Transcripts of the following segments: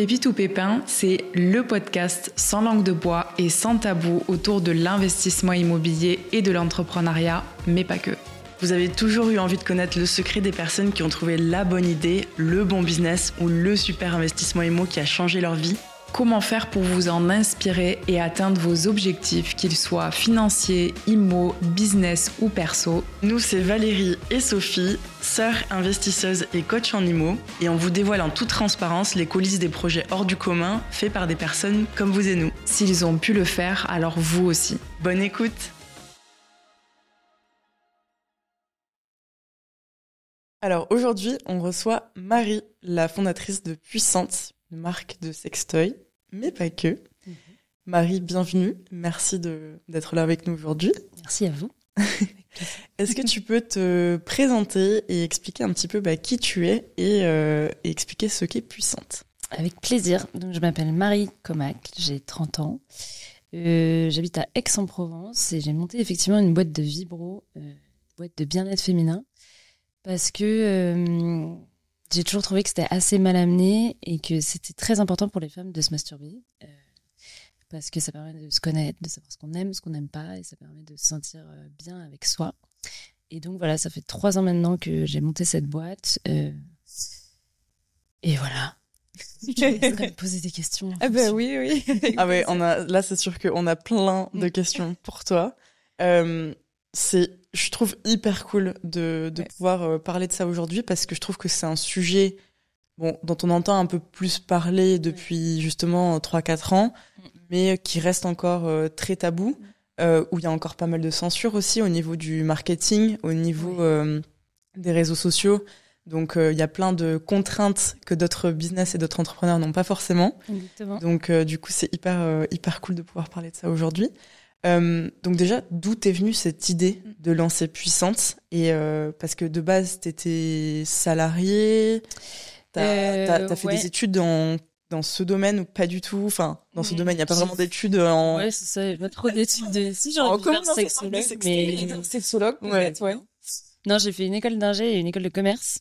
Pépite ou Pépin, c'est le podcast sans langue de bois et sans tabou autour de l'investissement immobilier et de l'entrepreneuriat, mais pas que. Vous avez toujours eu envie de connaître le secret des personnes qui ont trouvé la bonne idée, le bon business ou le super investissement immo qui a changé leur vie? Comment faire pour vous en inspirer et atteindre vos objectifs, qu'ils soient financiers, immo, business ou perso? Nous, c'est Valérie et Sophie, sœurs investisseuses et coach en immo, et on vous dévoile en toute transparence les coulisses des projets hors du commun faits par des personnes comme vous et nous. S'ils ont pu le faire, alors vous aussi. Bonne écoute Alors aujourd'hui, on reçoit Marie, la fondatrice de Puissante, une marque de sextoy, mais pas que. Mhm. Marie, bienvenue. Merci d'être là avec nous aujourd'hui. Merci à vous. Est-ce que tu peux te présenter et expliquer un petit peu bah, qui tu es euh, et, expliquer ce qu'est Puissante? Avec plaisir. Donc, je m'appelle Marie Comac, j'ai 30 ans. Euh, j'habite à Aix-en-Provence et j'ai monté effectivement une boîte de vibro, euh, boîte de bien-être féminin, parce que j'ai toujours trouvé que c'était assez mal amené et que c'était très important pour les femmes de se masturber. Euh, parce que ça permet de se connaître, de savoir ce qu'on aime, ce qu'on n'aime pas, et ça permet de se sentir euh, bien avec soi. Et donc voilà, ça fait trois ans maintenant que j'ai monté cette boîte. Euh, et voilà. Je poser des questions. Ah ben oui, oui. ah ouais, on a, là c'est sûr qu'on a plein de questions pour toi. c'est je trouve hyper cool de, de pouvoir euh, parler de ça aujourd'hui parce que je trouve que c'est un sujet bon, dont on entend un peu plus parler depuis justement 3-4 ans, mm. mais qui reste encore euh, très tabou, mm. euh, où il y a encore pas mal de censure aussi au niveau du marketing, au niveau des réseaux sociaux. Donc il y a plein de contraintes que d'autres business et d'autres entrepreneurs n'ont pas forcément. Exactement. Donc du coup c'est hyper hyper cool de pouvoir parler de ça aujourd'hui. Euh, donc déjà, d'où t'es venue cette idée de lancer Puissante Et euh, parce que de base, t'étais salarié, t'as euh, fait des études dans dans ce domaine ou pas du tout? Enfin, dans ce domaine, il n'y a pas vraiment d'études en... Ouais, c'est ça, pas trop d'études. Si, j'aurais pu faire sexologue, mais... Sexologue, ouais. ouais. Non, j'ai fait une école d'ingé et une école de commerce.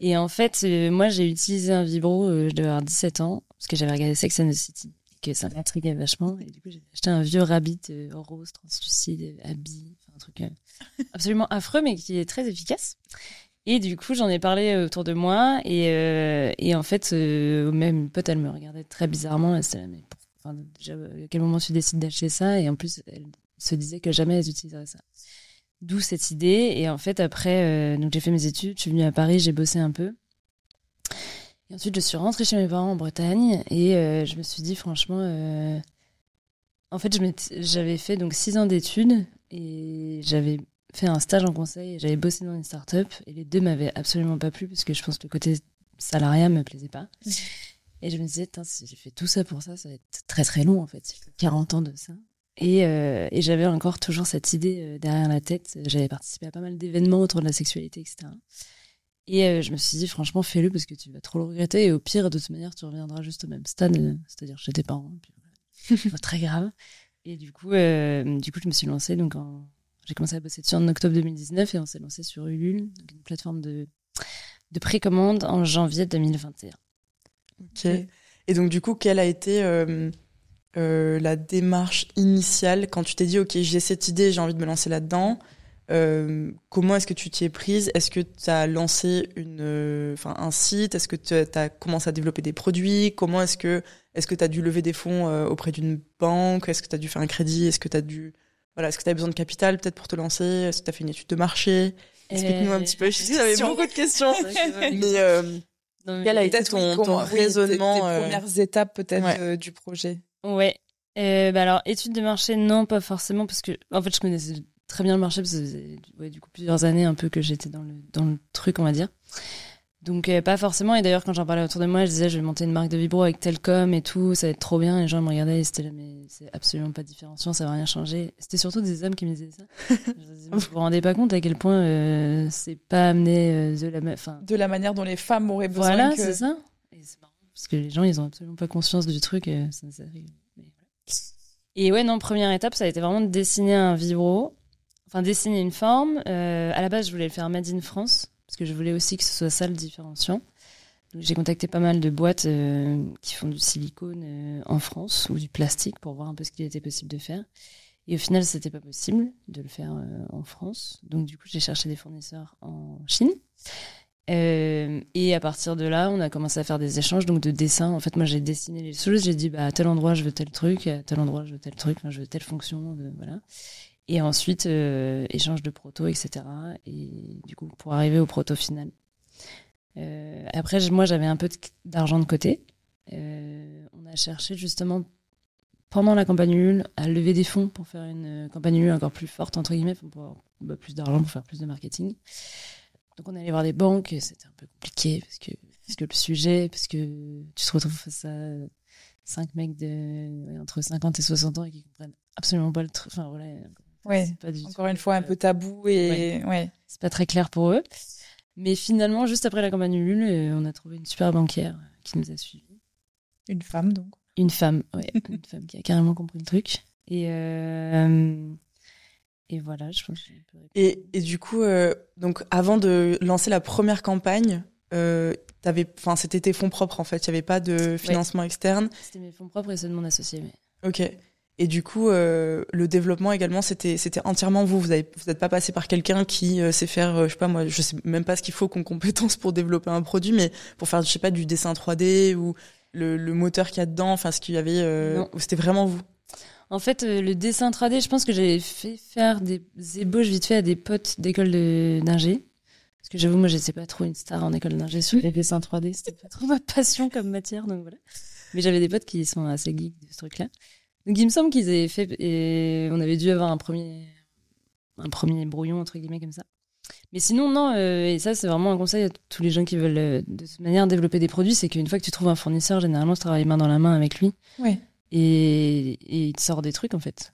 Et en fait, moi, j'ai utilisé un vibro, je devais avoir 17 ans, parce que j'avais regardé Sex and the City que ça m'intriguait vachement. Et du coup, j'ai acheté un vieux rabbit euh, rose, translucide, habillé, enfin, un truc euh, absolument affreux, mais qui est très efficace. Et du coup, j'en ai parlé euh, autour de moi. Et, et en fait, même une pote, elle me regardait très bizarrement. Elle se mais enfin, déjà, à quel moment tu décides d'acheter ça? Et en plus, elle se disait que jamais elle utiliserait ça. D'où cette idée. Et en fait, après, donc j'ai fait mes études, je suis venue à Paris, j'ai bossé un peu. Et ensuite, je suis rentrée chez mes parents en Bretagne et euh, je me suis dit, franchement, euh, en fait, j'avais fait donc six ans d'études et j'avais fait un stage en conseil j'avais bossé dans une start-up et les deux m'avaient absolument pas plu parce que je pense que le côté salariat me plaisait pas. Et je me disais, si j'ai fait tout ça pour ça, ça va être très très long en fait. 40 ans de ça. Et, euh, et j'avais encore toujours cette idée derrière la tête. J'avais participé à pas mal d'événements autour de la sexualité, etc. Et euh, je me suis dit, franchement, fais-le parce que tu vas trop le regretter. Et au pire, de toute manière, tu reviendras juste au même stade, euh, c'est-à-dire chez tes parents. Puis, très grave. Et du coup, euh, du coup, je me suis lancée. Donc, j'ai commencé à bosser dessus en octobre 2019 et on s'est lancé sur Ulule, donc une plateforme de, de précommande en janvier 2021. Ok. Et donc, du coup, quelle a été la démarche initiale quand tu t'es dit, OK, j'ai cette idée, j'ai envie de me lancer là-dedans? Euh, comment est-ce que tu t'y es prise? Est-ce que tu as lancé une, euh, enfin, un site? Est-ce que tu as commencé à développer des produits? Comment est-ce que est-ce que tu as dû lever des fonds euh, auprès d'une banque? Est-ce que tu as dû faire un crédit? Est-ce que tu as dû voilà, est-ce que tu as besoin de capital peut-être pour te lancer? Est-ce que tu as fait une étude de marché? Explique-nous un petit peu. Je sais j'avais beaucoup de questions. mais euh, quel a été ton, ton raisonnement tes, premières étapes peut-être du projet. Ouais. bah alors, étude de marché, non, pas forcément, parce que en fait, je connaissais très bien le marché parce que ça faisait du coup plusieurs années un peu que j'étais dans le, dans le truc, on va dire. Donc euh, pas forcément. Et d'ailleurs, quand j'en parlais autour de moi, je disais je vais monter une marque de vibro avec Telcom et tout, ça va être trop bien. Et les gens me regardaient et c'était là, mais c'est absolument pas différenciant, ça va rien changer. C'était surtout des hommes qui me disaient ça. je vous vous rendez pas compte à quel point euh, c'est pas amené euh, de la, fin... de la manière dont les femmes auraient besoin. Voilà, c'est ça. Et c'est marrant parce que les gens ils ont absolument pas conscience du truc. Et, ça, ça, et ouais, non, première étape, ça a été vraiment de dessiner un vibro enfin dessiner une forme. Euh, à la base, je voulais le faire made in France parce que je voulais aussi que ce soit ça le différenciant. J'ai contacté pas mal de boîtes euh, qui font du silicone euh, en France ou du plastique pour voir un peu ce qu'il était possible de faire. Et au final, c'était pas possible de le faire euh, en France. Donc du coup, j'ai cherché des fournisseurs en Chine. et à partir de là, on a commencé à faire des échanges donc de dessins. En fait, moi, j'ai dessiné les choses. J'ai dit, bah, à tel endroit, je veux tel truc, à tel endroit, je veux tel truc, je veux telle fonction, voilà. Et ensuite, échange de proto, etc. Et du coup, pour arriver au proto final. Euh, après, moi, j'avais un peu d'argent de côté. Euh, on a cherché justement pendant la campagne Ulule à lever des fonds pour faire une euh, campagne Ulule encore plus forte, entre guillemets, pour avoir bah, plus d'argent pour faire plus de marketing. Donc on allait voir des banques, c'était un peu compliqué parce que, parce que le sujet, parce que tu te retrouves face à cinq mecs de entre 50 et 60 ans et qui comprennent absolument pas le truc. Enfin voilà. Ouais. Pas du encore une fois un peu tabou et ouais. C'est pas très clair pour eux. Mais finalement, juste après la campagne Ulule, euh, on a trouvé une super banquière qui nous a suivis. Une femme, donc Une femme, ouais. une femme qui a carrément compris le truc. Et, euh, et voilà, je pense que et, et du coup, euh, donc avant de lancer la première campagne, euh, c'était tes fonds propres en fait, il n'y avait pas de financement externe. C'était mes fonds propres et ceux de mon associé. Mais... Ok. Et du coup, euh, le développement également, c'était c'était entièrement vous. Vous avez vous n'êtes pas passé par quelqu'un qui euh, sait faire, euh, je sais pas moi, je sais même pas ce qu'il faut comme compétence pour développer un produit, mais pour faire, je sais pas, du dessin 3D ou le, le moteur qu'il y a dedans, enfin ce qu'il y avait, euh, c'était vraiment vous? En fait, le dessin 3D, je pense que j'ai fait faire des ébauches vite fait à des potes d'école d'ingé. Parce que j'avoue, moi, j'étais pas trop une star en école d'ingé sur les dessins 3D. C'était pas trop ma passion comme matière, donc voilà. Mais j'avais des potes qui sont assez geeks de ce truc-là. Donc il me semble qu'ils avaient fait et on avait dû avoir un premier un premier brouillon entre guillemets comme ça. Mais sinon non euh, et ça c'est vraiment un conseil à tous les gens qui veulent euh, de toute manière développer des produits, c'est qu'une fois que tu trouves un fournisseur, généralement tu travailles main dans la main avec lui. Ouais. Et, et il te sort des trucs en fait.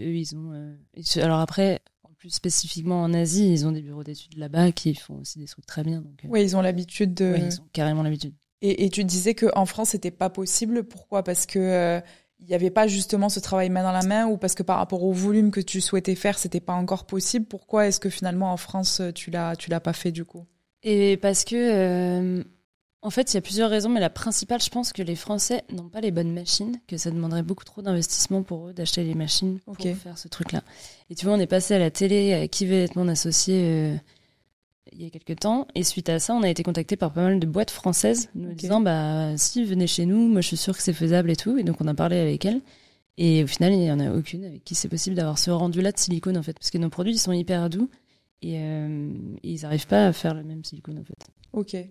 eux ils ont euh, alors après plus spécifiquement en Asie, ils ont des bureaux d'études là-bas qui font aussi des trucs très bien. Donc, oui, ils ont l'habitude de. Oui, ils ont carrément l'habitude. Et, et, tu disais qu'en France, c'était pas possible. Pourquoi? Parce que il n'y avait pas justement ce travail main dans la main ou parce que par rapport au volume que tu souhaitais faire, c'était pas encore possible. Pourquoi est-ce que finalement en France tu l'as tu l'as pas fait du coup? Et parce que euh, en fait, il y a plusieurs raisons, mais la principale, je pense que les Français n'ont pas les bonnes machines, que ça demanderait beaucoup trop d'investissement pour eux d'acheter les machines pour faire ce truc-là. Et tu vois, on est passé à la télé, qui veut être mon associé euh, il y a quelques temps. Et suite à ça, on a été contacté par pas mal de boîtes françaises nous disant bah si venez chez nous, moi je suis sûre que c'est faisable et tout. Et donc on a parlé avec elles. Et au final, il n'y en a aucune avec qui c'est possible d'avoir ce rendu-là de silicone en fait, parce que nos produits ils sont hyper doux et, euh, ils n'arrivent pas à faire le même silicone en fait. Ok. De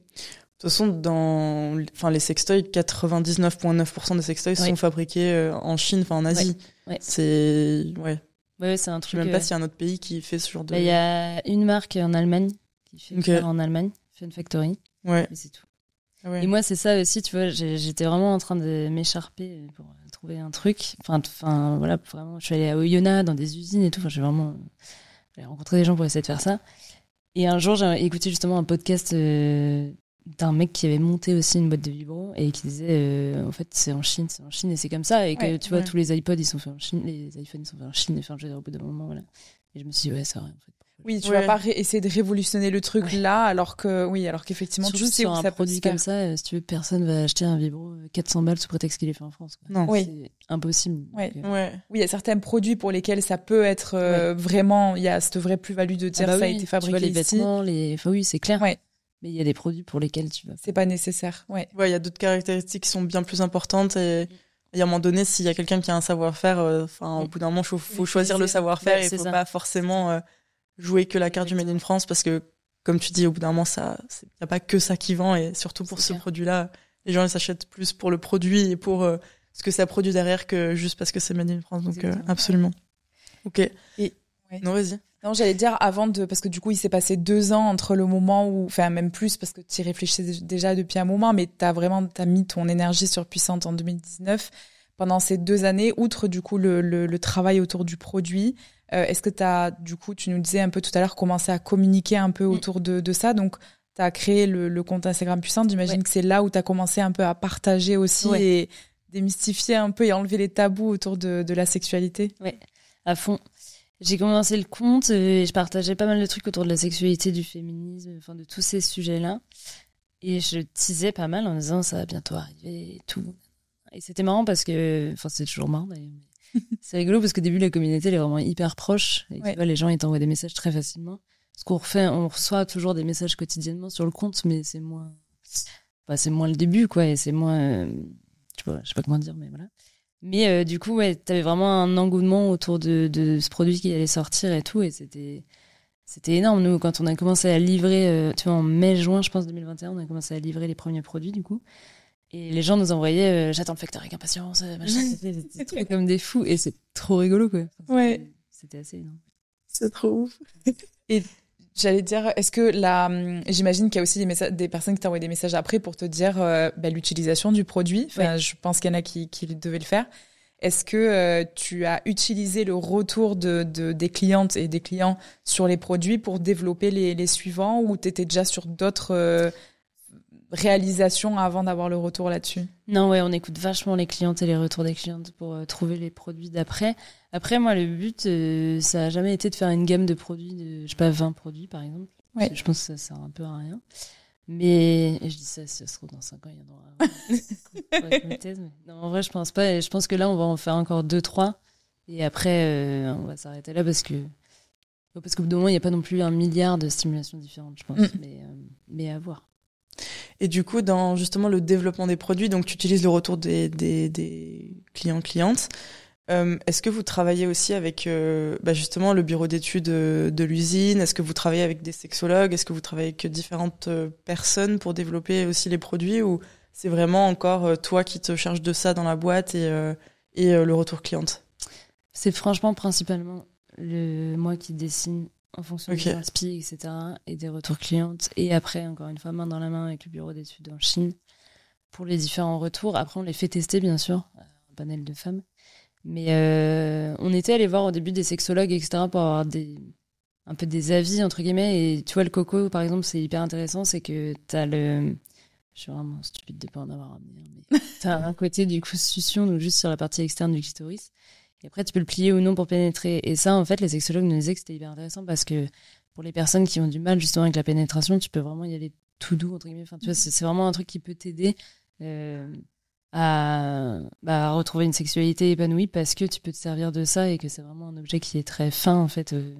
toute façon, dans enfin, les sextoys, 99,9% des sextoys sont fabriqués euh, en Chine, enfin en Asie. Ouais. C'est ouais. Ouais, c'est un truc. Je sais même pas euh, s'il y a un autre pays qui fait ce genre de. Bah, il y a une marque en Allemagne qui fait en Allemagne, Fun Factory. Ouais. Et c'est tout. Ah et moi, c'est ça aussi, tu vois, j'étais vraiment en train de m'écharper pour trouver un truc. Enfin, enfin, voilà, vraiment, je suis allée à Oyonnax, dans des usines et tout. Enfin, j'ai vraiment rencontré des gens pour essayer de faire ça. Et un jour, j'ai écouté justement un podcast euh, d'un mec qui avait monté aussi une boîte de vibro et qui disait, euh, en fait, c'est en Chine, c'est en Chine et c'est comme ça. Et que, tu vois, tous les iPods, ils sont faits en Chine, les iPhones, ils sont faits en Chine. Enfin, je veux dire, au bout d'un moment, voilà. Et je me suis dit, ouais, c'est vrai, en fait. Oui, tu vas pas essayer de révolutionner le truc là, alors que oui, alors qu'effectivement tu sais où ça produit comme ça, euh, si tu veux, personne va acheter un vibro 400 euh, balles sous prétexte qu'il est fait en France. Non, oui. c'est impossible. Ouais. Euh, ouais. Oui, il y a certains produits pour lesquels ça peut être vraiment, il y a cette vraie plus-value de dire ah bah ça a été fabriqué tu vois, les ici. vêtements, les, enfin oui, c'est clair. Ouais. Mais il y a des produits pour lesquels tu vas. C'est pas nécessaire. Ouais. Ouais, il y a d'autres caractéristiques qui sont bien plus importantes et. Et à un moment donné, s'il y a quelqu'un qui a un savoir-faire, enfin, au bout d'un moment, il faut, choisir le savoir-faire et il faut pas forcément jouer que la carte du Made in France parce que, comme tu dis, au bout d'un moment, ça, il n'y a pas que ça qui vend et surtout pour ce produit-là, les gens s'achètent plus pour le produit et pour euh, ce que ça produit derrière que juste parce que c'est Made in France. Donc, euh, absolument. Ok. Et, Non, vas-y. Non, j'allais dire avant de, parce que du coup, il s'est passé deux ans entre le moment où, enfin, même plus, parce que tu y réfléchissais déjà depuis un moment, mais tu as vraiment, t'as mis ton énergie sur Puissante en 2019. Pendant ces deux années, outre du coup le, le, le travail autour du produit, euh, est-ce que tu as, du coup, tu nous disais un peu tout à l'heure, commencé à communiquer un peu mm. autour de, de ça Donc, tu as créé le, le, compte Instagram Puissante. J'imagine que c'est là où tu as commencé un peu à partager aussi et démystifier un peu et enlever les tabous autour de, de la sexualité. Oui, à fond. J'ai commencé le compte et je partageais pas mal de trucs autour de la sexualité, du féminisme, enfin de tous ces sujets-là. Et je teasais pas mal en disant ça va bientôt arriver et tout. Et c'était marrant parce que, enfin, c'est toujours marrant d'ailleurs. c'est rigolo parce qu'au début, la communauté, elle est vraiment hyper proche. Et tu vois, les gens, ils t'envoient des messages très facilement. Ce qu'on refait, on reçoit toujours des messages quotidiennement sur le compte, mais c'est moins, bah, c'est moins le début, quoi, et c'est moins, euh, tu vois, je sais pas comment dire, mais voilà. Mais euh, du coup, ouais, t'avais vraiment un engouement autour de, de ce produit qui allait sortir et tout, et c'était, c'était énorme. Nous, quand on a commencé à livrer, euh, tu vois, en mai-juin, je pense 2021, on a commencé à livrer les premiers produits, du coup. Et les gens nous envoyaient, j'attends le facteur avec impatience, machin. C'était comme des fous, et c'est trop rigolo, quoi. ouais. C'était assez énorme. C'est trop ouf. et J'allais dire, est-ce que là, hum, j'imagine qu'il y a aussi des, messages, des personnes qui t'envoient des messages après pour te dire euh, bah, l'utilisation du produit. Enfin, je pense qu'il y en a qui, qui devaient le faire. Est-ce que euh, tu as utilisé le retour de, de, des clientes et des clients sur les produits pour développer les, les suivants ou tu étais déjà sur d'autres euh, réalisation avant d'avoir le retour là-dessus? Non, ouais, on écoute vachement les clientes et les retours des clientes pour euh, trouver les produits d'après. Après, moi, le but, euh, ça a jamais été de faire une gamme de produits, de, je sais pas, 20 produits, par exemple. Ouais. Je pense que ça sert un peu à rien. Mais je dis ça, si ça se trouve dans 5 ans, il y en aura. thèse, non, en vrai, je pense pas. Je pense que là, on va en faire encore 2-3. Et après, euh, on va s'arrêter là parce que parce qu'au bout d'un moment, il n'y a pas non plus un milliard de stimulations différentes, je pense. Mm. Mais, mais à voir. Et du coup, dans justement le développement des produits, donc tu utilises le retour des, clients clientes. Euh, Est-ce que vous travaillez aussi avec euh, bah justement le bureau d'études de, de l'usine? Est-ce que vous travaillez avec des sexologues? Est-ce que vous travaillez avec différentes euh, personnes pour développer aussi les produits? Ou c'est vraiment encore euh, toi qui te charges de ça dans la boîte et, euh, et le retour cliente? C'est franchement principalement le moi qui dessine en fonction okay. des etc. et des retours clientes. Et après, encore une fois, main dans la main avec le bureau d'études en Chine pour les différents retours. Après, on les fait tester, bien sûr, un panel de femmes. Mais euh, on était allé voir au début des sexologues, etc., pour avoir des, un peu des avis, entre guillemets. Et tu vois, le coco, par exemple, c'est hyper intéressant, c'est que t'as le... Je suis vraiment stupide de pas en avoir hein, mais t'as un côté du coup succion, donc juste sur la partie externe du clitoris. Et après, tu peux le plier ou non pour pénétrer. Et ça, en fait, les sexologues nous disaient que c'était hyper intéressant parce que pour les personnes qui ont du mal justement avec la pénétration, tu peux vraiment y aller tout doux, entre guillemets. Enfin, tu vois, c'est vraiment un truc qui peut t'aider euh, à, bah, à, retrouver une sexualité épanouie parce que tu peux te servir de ça et que c'est vraiment un objet qui est très fin, en fait, euh.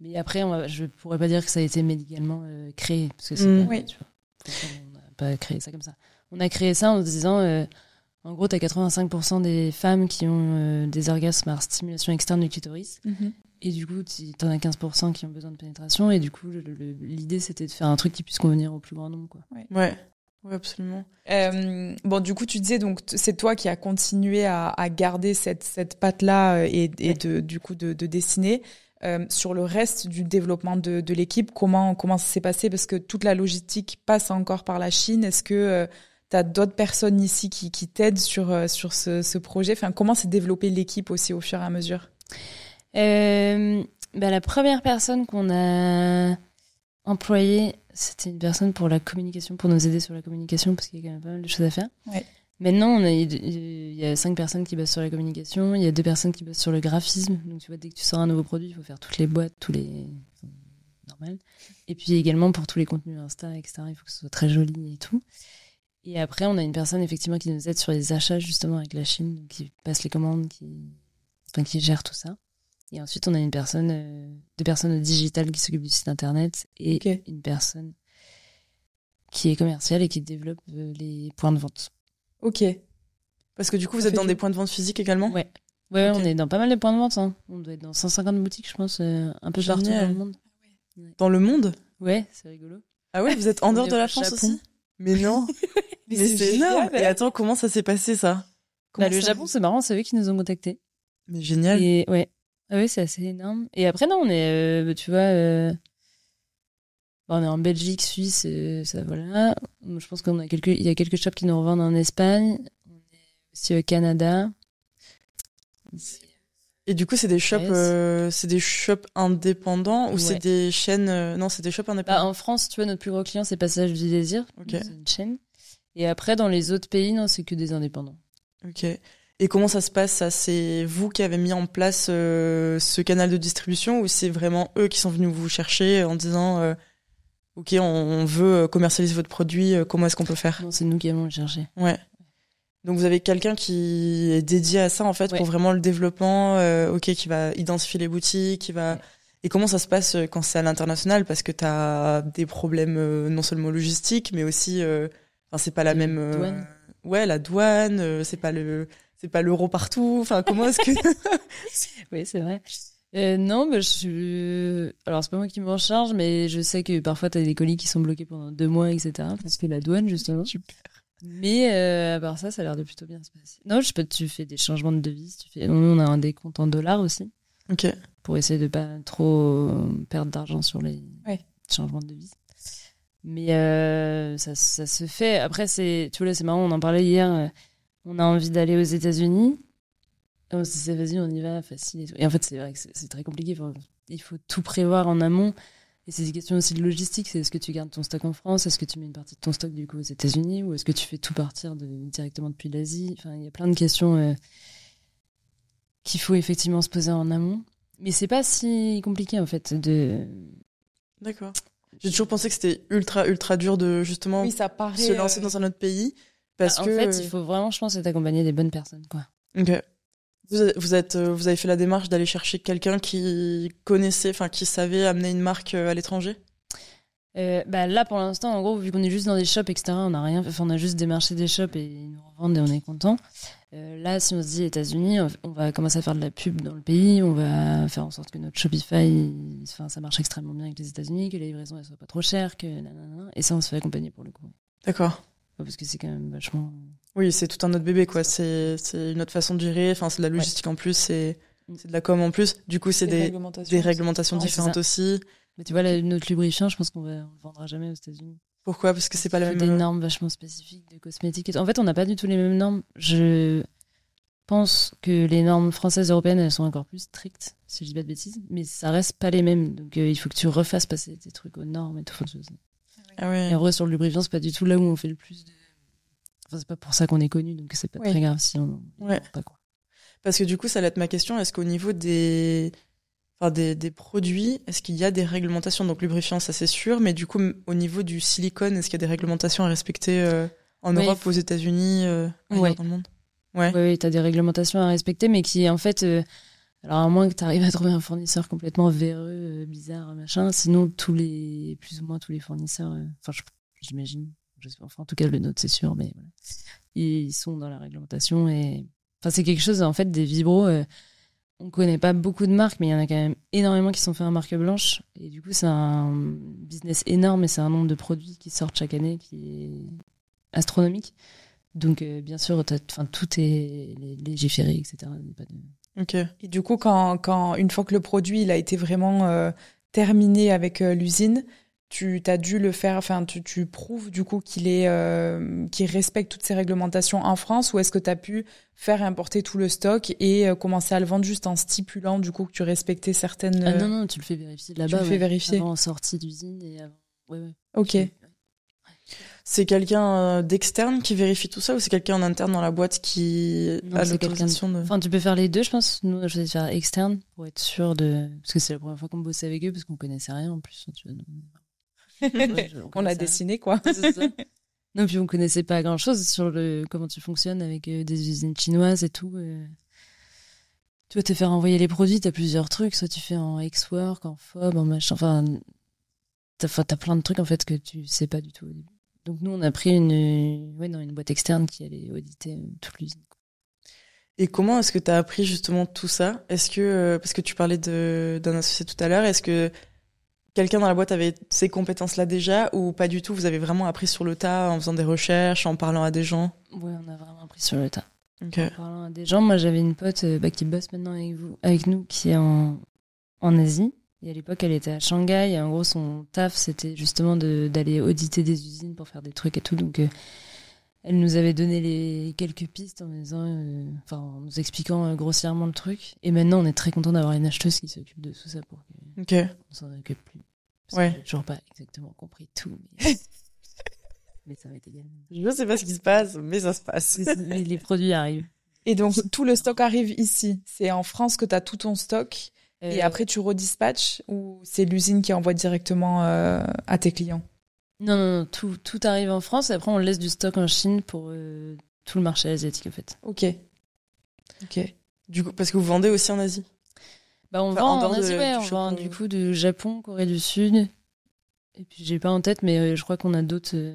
Mais après, on va, je pourrais pas dire que ça a été médicalement euh, créé parce que c'est mmh. oui. tu vois, on n'a pas créé ça comme ça. On a créé ça en se disant euh, en gros, tu as 85% des femmes qui ont euh, des orgasmes par stimulation externe du clitoris. Mm -hmm. Et du coup, tu en as 15% qui ont besoin de pénétration. Et du coup, l'idée, c'était de faire un truc qui puisse convenir au plus grand nombre. Quoi. Ouais. ouais. Oui, absolument. Euh, bon, du coup, tu disais donc c'est toi qui as continué à, à garder cette cette patte là euh, et, et de du coup de, de dessiner. Euh, sur le reste du développement de, de l'équipe, comment comment ça s'est passé? Parce que toute la logistique passe encore par la Chine. Est-ce que euh, tu as d'autres personnes ici qui, qui t'aident sur, euh, sur ce, ce, projet? Enfin, Comment s'est développée l'équipe aussi au fur et à mesure? Euh, bah, La première personne qu'on a employée, c'était une personne pour la communication, pour nous aider sur la communication, parce qu'il y a quand même pas mal de choses à faire. Ouais. Maintenant, on a, il y a cinq personnes qui bossent sur la communication, il y a deux personnes qui bossent sur le graphisme. Donc, tu vois, dès que tu sors un nouveau produit, il faut faire toutes les boîtes, tous les. normal. Et puis également pour tous les contenus Insta, etc., il faut que ce soit très joli et tout. Et après, on a une personne effectivement qui nous aide sur les achats justement avec la Chine, qui passe les commandes, qui, enfin, qui gère tout ça. Et ensuite, on a une personne, euh, deux personnes digitales qui s'occupent du site internet et okay. une personne qui est commerciale et qui développe euh, les points de vente. Ok. Parce que du coup, vous êtes dans des points de vente physiques également? Ouais. Ouais, okay. on est dans pas mal de points de vente. Hein. On doit être dans 150 boutiques, je pense, euh, un peu Génial. partout dans le monde. Ouais. Dans le monde? Ouais, c'est rigolo. Ah ouais, vous êtes en dehors de la France Japon. aussi? Mais non Mais, Mais c'est énorme. Et attends, comment ça s'est passé ça? Bah, Le Japon, c'est marrant, c'est eux qui nous ont contactés. Mais génial. Et ouais, ah oui, c'est assez énorme. Et après, non, on est, euh, tu vois, euh, on est en Belgique, Suisse, euh, ça voilà. Je pense qu'on a quelques, il y a quelques shops qui nous revendent en Espagne. On est aussi au Canada. Et du coup, c'est des shops, euh, c'est des shops indépendants ou ouais. c'est des chaînes euh, Non, c'est des shops indépendants? Bah, en France, tu vois, notre plus gros client, c'est Passage du Désir. Okay. C'est une chaîne. Et après, dans les autres pays, non, c'est que des indépendants. Ok. Et comment ça se passe ça? C'est vous qui avez mis en place euh, ce canal de distribution ou c'est vraiment eux qui sont venus vous chercher en disant ok, on, veut commercialiser votre produit, comment est-ce qu'on peut faire? Non, c'est nous qui allons le chercher. Ouais. Donc vous avez quelqu'un qui est dédié à ça en fait pour vraiment le développement, ok, qui va identifier les boutiques, qui va et comment ça se passe quand c'est à l'international? Parce que tu as des problèmes non seulement logistiques, mais aussi, enfin c'est pas la même. ouais, la douane, c'est pas le c'est pas l'euro partout. Enfin, comment est-ce que Oui, c'est vrai. Euh, non, mais je suis. Alors, c'est pas moi qui m'en charge, mais je sais que parfois t'as des colis qui sont bloqués pendant deux mois, etc. Parce que la douane, justement. Super. Mais euh, à part ça, ça a l'air de plutôt bien se passer. Non, je sais pas, tu fais des changements de devises. Tu fais... Nous, on a un décompte en dollars aussi. Ok. Pour essayer de pas trop perdre d'argent sur les changements de devises. Mais euh, ça, ça se fait. Après, c'est, tu vois, c'est marrant, on en parlait hier. Euh, on a envie d'aller aux États-Unis. On se dit, vas-y, on y va, facile. Et, en fait, c'est vrai que c'est très compliqué. il faut tout prévoir en amont. Et c'est une question aussi de logistique. C'est est-ce que tu gardes ton stock en France? Est-ce que tu mets une partie de ton stock du coup aux États-Unis? Ou est-ce que tu fais tout partir directement depuis l'Asie? Enfin, il y a plein de questions euh, qu'il faut effectivement se poser en amont. Mais c'est pas si compliqué en fait de. D'accord. J'ai toujours pensé que c'était ultra ultra dur de justement oui, ça paraît, se lancer euh, dans un autre pays parce bah, que en fait il faut vraiment je pense être accompagné des bonnes personnes quoi. Ok. Vous, êtes, euh, vous avez fait la démarche d'aller chercher quelqu'un qui connaissait, enfin qui savait amener une marque euh, à l'étranger? Euh, bah là pour l'instant en gros vu qu'on est juste dans des shops etc on a rien on a juste démarché des shops et ils nous revendent et on est content là si on se dit États-Unis on va commencer à faire de la pub dans le pays on va faire en sorte que notre Shopify enfin ça marche extrêmement bien avec les États-Unis que les livraisons elles soient pas trop chères que nanana, et ça on se fait accompagner pour le coup d'accord parce que c'est quand même vachement oui, c'est tout un autre bébé, quoi. C'est une autre façon de gérer. Enfin, c'est de la logistique en plus, c'est de la com en plus. Du coup, c'est des, des, réglementations, différentes aussi. Mais tu vois, notre lubrifiant, je pense qu'on ne le vendra jamais aux États-Unis. Pourquoi? Parce que c'est pas la même. Des euh, normes vachement spécifiques de cosmétiques. En fait, on n'a pas du tout les mêmes normes. Je pense que les normes françaises et européennes, elles sont encore plus strictes, si je dis pas de bêtises, mais ça reste pas les mêmes. Donc, euh, il faut que tu refasses passer tes trucs aux normes et tout. Ah oui. Et en vrai, sur le lubrifiant, c'est pas du tout là où on fait le plus de c'est pas pour ça qu'on est connu, donc c'est pas très grave si on ouais. pas quoi. Parce que du coup, ça va être ma question. Est-ce qu'au niveau des, enfin, des, des produits, est-ce qu'il y a des réglementations? Donc lubrifiant, ça c'est sûr, mais du coup, au niveau du silicone, est-ce qu'il y a des réglementations à respecter euh, en Europe, aux États-Unis, euh, ouais. dans le monde? Ouais. Oui, tu as des réglementations à respecter, mais qui en fait. Euh, alors, à moins que tu arrives à trouver un fournisseur complètement véreux, bizarre, machin, sinon, tous les, plus ou moins tous les fournisseurs, enfin, j'imagine, enfin, en tout cas, le nôtre, c'est sûr, mais voilà. Ils sont dans la réglementation et, enfin, c'est quelque chose, en fait, des vibros, euh, on connaît pas beaucoup de marques, mais il y en a quand même énormément qui sont faits en marque blanche. Et du coup, c'est un business énorme et c'est un nombre de produits qui sortent chaque année qui est astronomique. Donc, euh, bien sûr, tout est légiféré, etc. Ok. Et du coup, quand, quand, une fois que le produit il a été vraiment euh, terminé avec l'usine, tu as dû le faire, enfin, tu, tu prouves du coup qu'il est, euh, qu'il respecte toutes ces réglementations en France, ou est-ce que tu as pu faire importer tout le stock et euh, commencer à le vendre juste en stipulant du coup que tu respectais certaines. Ah non non, tu le fais vérifier là-bas. Tu le fais vérifier avant sortie d'usine et avant. Ouais, ouais. Ok. C'est quelqu'un euh, d'externe qui vérifie tout ça ou c'est quelqu'un en interne dans la boîte qui a l'autorisation de... Enfin, tu peux faire les deux, je pense. Nous, je vais faire externe pour être sûr de... Parce que c'est la première fois qu'on bossait avec eux parce qu'on connaissait rien en plus. On a dessiné quoi. Non, puis on connaissait pas grand chose sur le comment tu fonctionnes avec euh, des usines chinoises et tout. Euh. Tu vas te faire envoyer les produits, t'as plusieurs trucs, soit tu fais en X-Work, en FOB, en machin, enfin, t'as as plein de trucs en fait que tu sais pas du tout au début. Donc nous, on a pris une, ouais, non, une boîte externe qui allait auditer euh, toute l'usine. Et comment est-ce que tu as appris justement tout ça? Est-ce que, parce que tu parlais d'un associé tout à l'heure, est-ce que quelqu'un dans la boîte avait ces compétences-là déjà ou pas du tout Vous avez vraiment appris sur le tas en faisant des recherches, en parlant à des gens? Oui, on a vraiment appris sur le tas. En parlant à des gens, moi j'avais une pote euh, bah, qui bosse maintenant avec, vous, avec nous qui est en, en Asie. Et à l'époque, elle était à Shanghai. Et en gros, son taf, c'était justement d'aller auditer des usines pour faire des trucs et tout. Donc, euh, elle nous avait donné les quelques pistes en disant, euh, enfin, en nous expliquant grossièrement le truc. Et maintenant, on est très content d'avoir une acheteuse qui s'occupe de tout ça pour qu'on s'en occupe plus. Ouais. J'ai toujours pas exactement compris tout. Mais... mais ça va être égal. Je sais pas ce qui se passe, mais ça se passe. les produits arrivent. Et donc, tout le stock arrive ici. C'est en France que tu as tout ton stock. Et après, tu redispatches ou c'est l'usine qui envoie directement à tes clients? Non, non, non, tout, tout arrive en France et après on laisse du stock en Chine pour tout le marché asiatique en fait. Ok. Ok. Du coup, parce que vous vendez aussi en Asie? Bah on vend en, Asie, ouais, on vend du coup de Japon, Corée du Sud. Et puis j'ai pas en tête, mais je crois qu'on a d'autres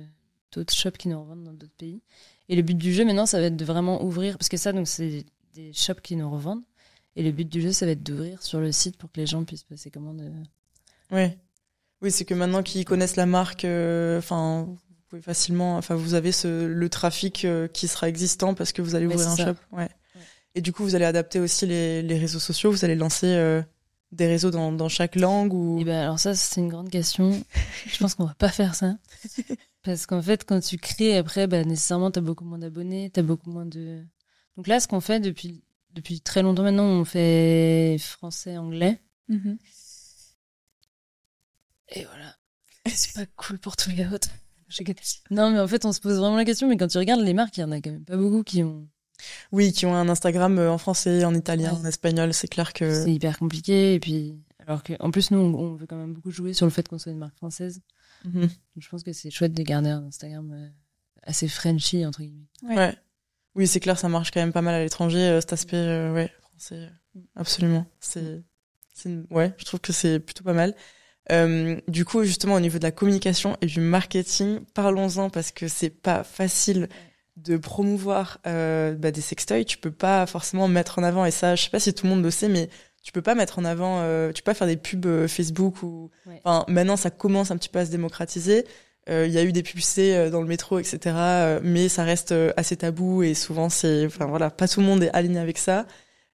d'autres shops qui nous revendent dans d'autres pays. Et le but du jeu maintenant, ça va être de vraiment ouvrir, parce que ça, donc c'est des shops qui nous revendent. Et le but du jeu, ça va être d'ouvrir sur le site pour que les gens puissent passer commande. Euh. Oui. C'est que maintenant qu'ils connaissent la marque, euh, enfin, vous pouvez facilement, enfin, vous avez ce, le trafic euh, qui sera existant parce que vous allez ouvrir un shop. Ouais. Et du coup, vous allez adapter aussi les, les réseaux sociaux. Vous allez lancer des réseaux dans, dans chaque langue ou. Eh ben, alors ça, c'est une grande question. Je pense qu'on va pas faire ça. Parce qu'en fait, quand tu crées, après, bah, nécessairement, tu as beaucoup moins d'abonnés, tu as beaucoup moins de... Donc là, ce qu'on fait depuis, depuis très longtemps maintenant, on fait français, anglais. Mm-hmm. Et voilà. C'est pas cool pour tous les autres. Non, mais en fait, on se pose vraiment la question, mais quand tu regardes les marques, il y en a quand même pas beaucoup qui ont... Oui, qui ont un Instagram euh, en français, en italien, en espagnol, c'est clair que... C'est hyper compliqué, et puis... Alors qu'en plus, nous, on veut quand même beaucoup jouer sur le fait qu'on soit une marque française. Mhm. je pense que c'est chouette de garder un Instagram euh, assez Frenchy, entre guillemets. Ouais. Oui, c'est clair, ça marche quand même pas mal à l'étranger, euh, cet aspect euh, ouais, français. Absolument. C'est, ouais, je trouve que c'est plutôt pas mal. du coup, justement, au niveau de la communication et du marketing, parlons-en parce que c'est pas facile de promouvoir bah, des sextoys. Tu peux pas forcément mettre en avant, et ça, je sais pas si tout le monde le sait, mais tu peux pas mettre en avant, euh, tu peux pas faire des pubs euh, Facebook ou, enfin, maintenant ça commence un petit peu à se démocratiser. Euh, il y a eu des publicités dans le métro, etc. mais ça reste assez tabou et souvent c'est, enfin voilà, pas tout le monde est aligné avec ça.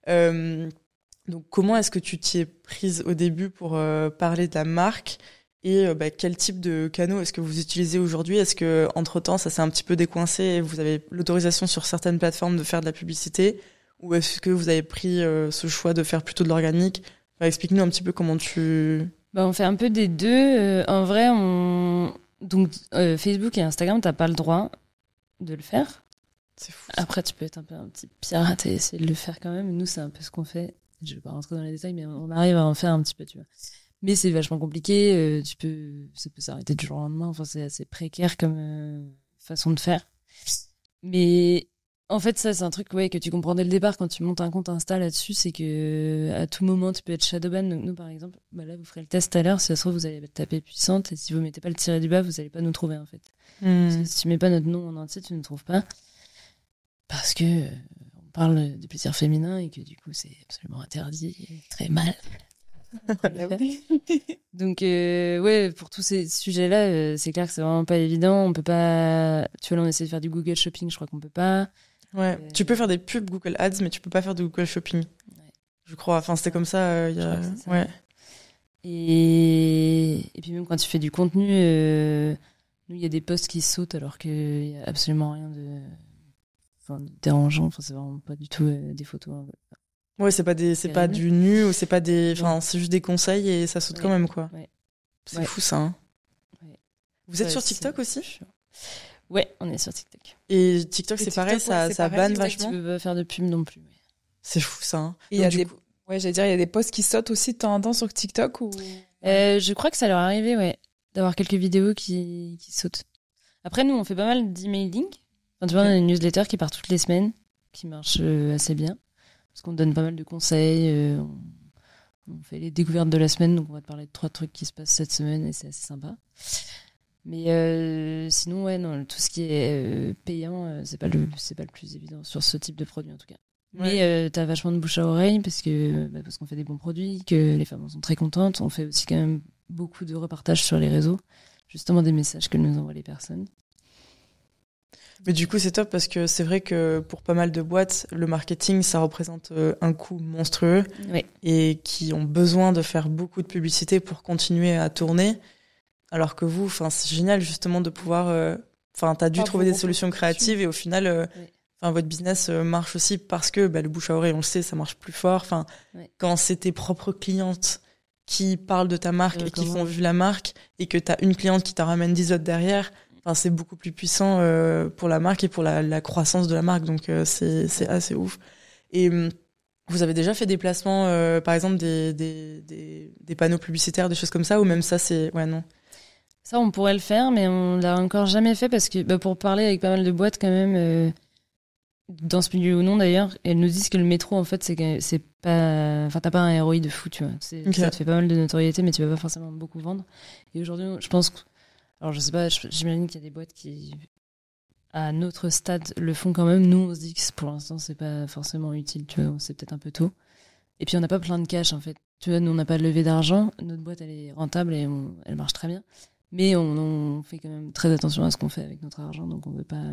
donc comment est-ce que tu t'y es prise au début pour parler de la marque? Et bah, quel type de canaux est-ce que vous utilisez aujourd'hui? Est-ce que entre temps ça s'est un petit peu décoincé et vous avez l'autorisation sur certaines plateformes de faire de la publicité? Ou est-ce que vous avez pris euh, ce choix de faire plutôt de l'organique? Explique-nous un petit peu comment tu... Bah, on fait un peu des deux. Euh, en vrai, on... Donc, euh, Facebook et Instagram, t'as pas le droit de le faire. C'est fou. Après, tu peux être un peu un petit pirate et essayer de le faire quand même. Nous, c'est un peu ce qu'on fait. Je vais pas rentrer dans les détails, mais on arrive à en faire un petit peu, tu vois. Mais c'est vachement compliqué. tu peux, ça peut s'arrêter du jour au lendemain. Enfin, c'est assez précaire comme façon de faire. Mais en fait, ça, c'est un truc ouais, que tu comprends dès le départ quand tu montes un compte Insta là-dessus, c'est que à tout moment, tu peux être shadowban. Donc, nous, par exemple, bah là, vous ferez le test tout à l'heure. Si ça se trouve, vous allez taper puissante. Et si vous mettez pas le tiret du bas, vous allez pas nous trouver, en fait. Hmm. si tu mets pas notre nom en entier, tu ne nous trouves pas. Parce que euh, on parle de plaisir féminin et que du coup, c'est absolument interdit et très mal. Donc euh, ouais, pour tous ces sujets-là, euh, c'est clair que c'est vraiment pas évident. On peut pas. Tu vois, là, on essaie de faire du Google Shopping, je crois qu'on peut pas. Ouais. Tu peux faire des pubs Google Ads, mais tu peux pas faire de Google Shopping. Je crois. Enfin, c'était comme ça. Euh, il y a... Ouais. Et... et puis même quand tu fais du contenu, euh, nous il y a des posts qui sautent alors qu'il y a absolument rien de, enfin, dérangeant. Enfin, c'est vraiment pas du tout euh, des photos. Ouais, c'est pas des, c'est pas du nu ou c'est pas des, enfin, c'est juste des conseils et ça saute quand même quoi. C'est fou ça. Hein. Vous êtes sur TikTok aussi? Ouais, on est sur TikTok. Et TikTok, c'est pareil, ça, ça banne vachement. Tu peux faire de pub non plus. C'est fou ça. Hein. Il y a des, ouais, j'allais dire, il y a des posts qui sautent aussi de temps en temps sur TikTok ou. Euh, je crois que ça leur est arrivé, ouais, d'avoir quelques vidéos qui, qui sautent. Après, nous, on fait pas mal d'emailing. Enfin, tu vois, on a une newsletter qui part toutes les semaines, qui marche euh, assez bien. Parce qu'on donne pas mal de conseils. Euh, on, on, fait les découvertes de la semaine, donc on va te parler de trois trucs qui se passent cette semaine et c'est assez sympa. Mais euh, sinon, ouais, non, tout ce qui est euh, payant, euh, c'est pas le, c'est pas le plus évident sur ce type de produit en tout cas. Mais t'as vachement de bouche à oreille parce que bah, parce qu'on fait des bons produits, que les femmes sont très contentes. On fait aussi quand même beaucoup de repartages sur les réseaux, justement des messages que nous envoient les personnes. Mais du coup, c'est top parce que c'est vrai que pour pas mal de boîtes, le marketing, ça représente un coût monstrueux et qui ont besoin de faire beaucoup de publicité pour continuer à tourner. Alors que vous, enfin, c'est génial justement de pouvoir. Euh, enfin, t'as dû trouver des solutions créatives et au final, euh, votre business euh, marche aussi parce que bah, le bouche à oreille, on le sait, ça marche plus fort. Enfin, quand c'est tes propres clientes qui parlent de ta marque et qui font vivre la marque et que t'as une cliente qui t'en ramène 10 autres derrière, enfin, c'est beaucoup plus puissant pour la marque et pour la, croissance de la marque. Donc, c'est c'est assez ouf. Et hum, Vous avez déjà fait des placements, euh, par exemple des, des, des, des, panneaux publicitaires, des choses comme ça, ou même ça, c'est. Ouais, non? Ça, on pourrait le faire, mais on l'a encore jamais fait parce que bah, pour parler avec pas mal de boîtes, quand même, euh, dans ce milieu ou non d'ailleurs, elles nous disent que le métro, en fait, c'est c'est pas. Enfin, t'as pas un ROI de fou, tu vois. Ça te fait pas mal de notoriété, mais tu vas pas forcément beaucoup vendre. Et aujourd'hui, je pense que. Alors, je sais pas, j'imagine qu'il y a des boîtes qui à notre stade le font quand même. Nous, on se dit que pour l'instant, c'est pas forcément utile, tu vois, c'est peut-être un peu tôt. Et puis, on n'a pas plein de cash, en fait. Tu vois, nous, on n'a pas de levée d'argent. Notre boîte, elle est rentable et elle marche très bien. Mais on, fait quand même très attention à ce qu'on fait avec notre argent, donc on veut pas,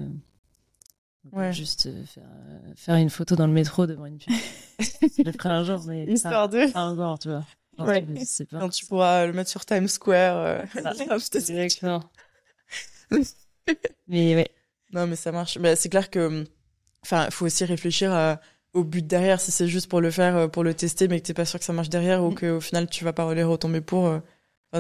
ouais. juste euh, faire, euh, faire une photo dans le métro devant une pub. je le ferai un jour, mais histoire de. Pas encore, tu vois. Ouais. Pas. Quand tu pourras le mettre sur Times Square. Euh... Mais ouais. Non, mais ça marche. Mais c'est clair que, enfin, faut aussi réfléchir au but derrière. Si c'est juste pour le faire, euh, pour le tester, mais que t'es pas sûr que ça marche derrière ou mm. qu'au final tu vas pas les retomber pour. Euh,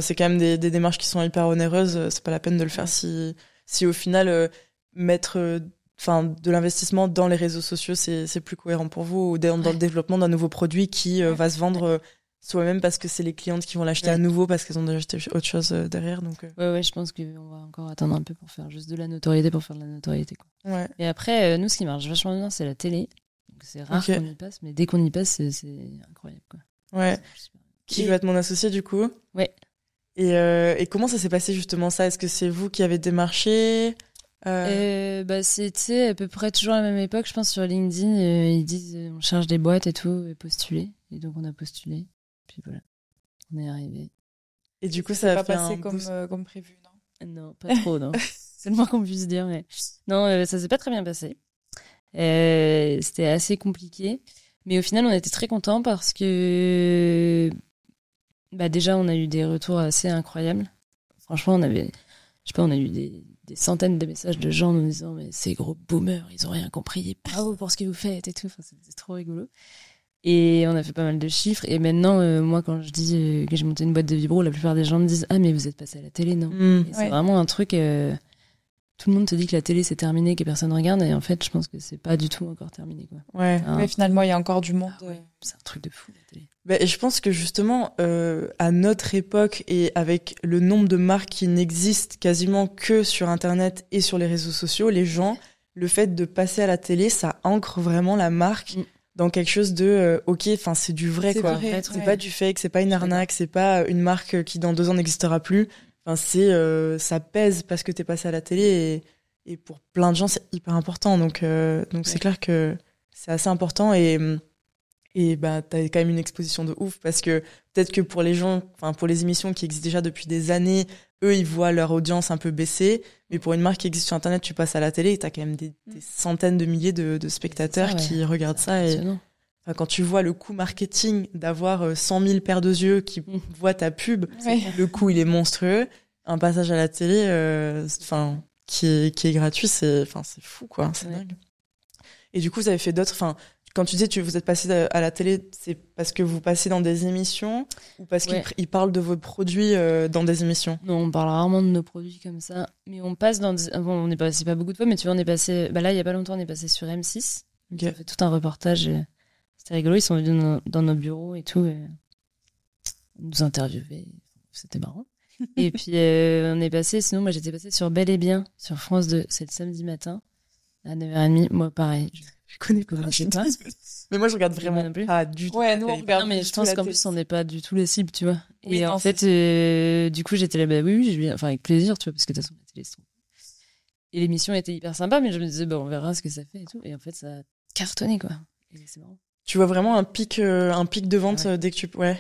c'est quand même des, des, démarches qui sont hyper onéreuses. Euh, c'est pas la peine de le faire si, si au final mettre, enfin, de l'investissement dans les réseaux sociaux, c'est plus cohérent pour vous ou dans, dans le développement d'un nouveau produit qui va se vendre soi-même parce que c'est les clientes qui vont l'acheter à nouveau parce qu'elles ont déjà acheté autre chose euh, derrière. Donc, euh. Ouais, ouais, je pense qu'on va encore attendre un peu pour faire juste de la notoriété pour faire de la notoriété. Quoi. Ouais. Et après, euh, nous, ce qui marche vachement bien, c'est la télé. C'est rare qu'on y passe, mais dès qu'on y passe, c'est incroyable. Quoi. Ouais. Qui va être mon associé du coup? Ouais. Et, et comment ça s'est passé justement ça? Est-ce que c'est vous qui avez démarché? Euh... bah, C'était à peu près toujours à la même époque, je pense, sur LinkedIn. ils disent on cherche des boîtes et tout, et postuler. Et donc on a postulé. Puis voilà, on est arrivé. Et du coup, ça, va pas passé comme, euh, comme prévu, non? Non, pas trop, non. C'est le moins qu'on puisse dire, mais non, euh, ça s'est pas très bien passé. Euh, C'était assez compliqué, mais au final, on était très contents parce que, bah déjà, on a eu des retours assez incroyables. Franchement, on avait, je sais pas, on a eu des, des centaines de messages de gens nous disant mais ces gros boomers, ils ont rien compris, bravo pour ce que vous faites et tout. Enfin, C'était trop rigolo. Et on a fait pas mal de chiffres. Et maintenant, euh, moi, quand je dis euh, que j'ai monté une boîte de vibro, la plupart des gens me disent Ah, mais vous êtes passé à la télé, non? Mm. C'est vraiment un truc. Euh, tout le monde te dit que la télé c'est terminé, que personne regarde. Et en fait, je pense que c'est pas du tout encore terminé. Quoi. Ouais. Mais finalement, il y a encore du monde. Ah c'est un truc de fou, la télé. Bah, et je pense que justement, à notre époque et avec le nombre de marques qui n'existent quasiment que sur Internet et sur les réseaux sociaux, les gens, le fait de passer à la télé, ça ancre vraiment la marque. Mm dans quelque chose de euh, ok enfin c'est du vrai quoi. c'est pas du fake c'est pas une arnaque c'est pas une marque qui dans deux ans n'existera plus. Enfin c'est euh, ça pèse parce que t'es passé à la télé et, et pour plein de gens c'est hyper important. Donc euh, donc c'est clair que c'est assez important et et bah t'as quand même une exposition de ouf parce que peut-être que pour les gens enfin pour les émissions qui existent déjà depuis des années eux ils voient leur audience un peu baisser. Mais pour une marque qui existe sur internet tu passes à la télé et t'as quand même des, mm. centaines de milliers de, de spectateurs qui regardent ça et enfin, quand tu vois le coût marketing d'avoir 100 euh, 000 paires de yeux qui mm. voient ta pub le coût il est monstrueux. Un passage à la télé euh, enfin qui est qui est gratuit c'est enfin c'est fou quoi. C'est dingue. Et du coup vous avez fait d'autres enfin quand tu dis que vous êtes passé à la télé, c'est parce que vous passez dans des émissions ou parce qu'ils parlent de vos produits euh, dans des émissions? Non, on parle rarement de nos produits comme ça. Mais on passe dans. Des... Bon, on est passé pas beaucoup de fois, mais tu vois, on est passé. Bah là, il y a pas longtemps, on est passé sur M6. On a fait tout un reportage. C'était rigolo. Ils sont venus dans nos, bureaux et tout. Et nous interviewer. C'était marrant. et puis, euh, on est passé. Sinon, moi, j'étais passé sur Bel et Bien, sur France 2. C'est le samedi matin, à 9h30. Moi, pareil. Je connais pas. Je sais pas. Mais moi, je regarde vraiment pas du tout. Ouais, nous, on regarde. Non, mais je pense qu'en plus, on n'est pas du tout les cibles, tu vois. et en fait, euh, du coup, j'étais là, bah oui, oui, je enfin, avec plaisir, tu vois, parce que de toute façon, la télé, Et l'émission était hyper sympa, mais je me disais, bah, on verra ce que ça fait et tout. Et en fait, ça a cartonné, quoi. Et c'est marrant. Tu vois vraiment un pic, euh, un pic de vente dès que tu, ouais.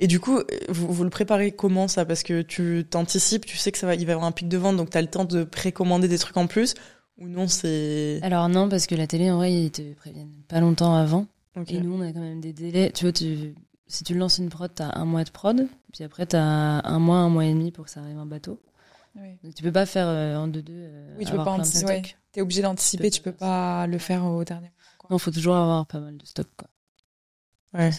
Et du coup, vous, vous le préparez comment ça? Parce que tu t'anticipes, tu sais que ça va, il va y avoir un pic de vente, donc tu as le temps de précommander des trucs en plus. Ou non, c'est. Alors non, parce que la télé, en vrai, ils te préviennent pas longtemps avant. Et nous, on a quand même des délais. Tu vois, tu... si tu lances une prod, t'as un mois de prod. Puis après, t'as un mois, un mois et demi pour que ça arrive en bateau. Oui. Donc tu peux pas faire euh, en deux-deux. Euh, oui, tu peux pas anticiper. Tu T'es obligé d'anticiper, tu peux pas le faire au dernier moment. Non, faut toujours avoir pas mal de stock, quoi. Ouais.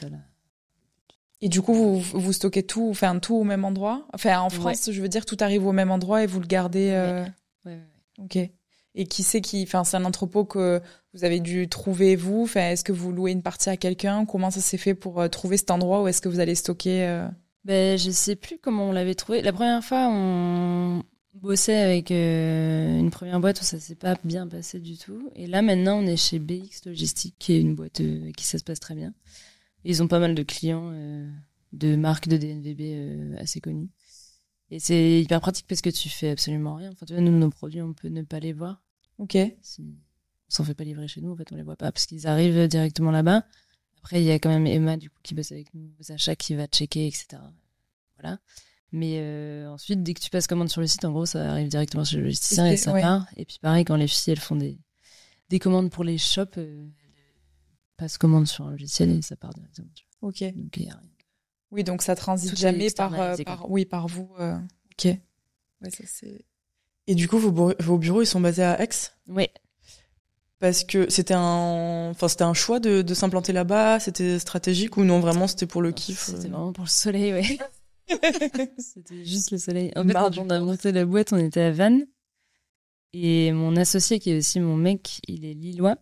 Et du coup, vous, vous stockez tout, enfin tout au même endroit? Enfin, en France, je veux dire, tout arrive au même endroit et vous le gardez. Euh... Ouais. ouais. Ok. Et qui sait qui, enfin, c'est un entrepôt que vous avez dû trouver vous. Enfin, est-ce que vous louez une partie à quelqu'un? Comment ça s'est fait pour euh, trouver cet endroit où est-ce que vous allez stocker euh? Ben, je sais plus comment on l'avait trouvé. La première fois, on bossait avec euh, une première boîte où ça s'est pas bien passé du tout. Et là, maintenant, on est chez BX Logistique, qui est une boîte qui ça se passe très bien. Ils ont pas mal de clients de marques de DNVB assez connues. Et c'est hyper pratique parce que tu fais absolument rien. Enfin, tu nous, nos produits, on peut ne pas les voir. Ok. On s'en fait pas livrer chez nous, en fait, on les voit pas parce qu'ils arrivent directement là-bas. Après, il y a quand même Emma, du coup, qui bosse avec nous aux achats, qui va checker, etc. Voilà. Mais euh, ensuite, dès que tu passes commande sur le site, en gros, ça arrive directement chez le logisticien et ça part. Et puis, pareil, quand les filles, elles font des, des commandes pour les shops, euh, elles passent commande sur un logiciel et ça part directement. Ok. Donc, il y a rien. Oui, donc ça transite jamais par, euh, par, oui, par vous. Ok. Ouais, ça c'est. Et du coup, vos, vos bureaux, ils sont basés à Aix? Oui. Parce que c'était un, enfin, c'était un choix de, de s'implanter là-bas, c'était stratégique ou non, vraiment, c'était pour le kiff C'était euh vraiment pour le soleil, oui. c'était juste le soleil. En fait, quand on a monté la boîte, on était à Vannes. Et mon associé, qui est aussi mon mec, il est lillois.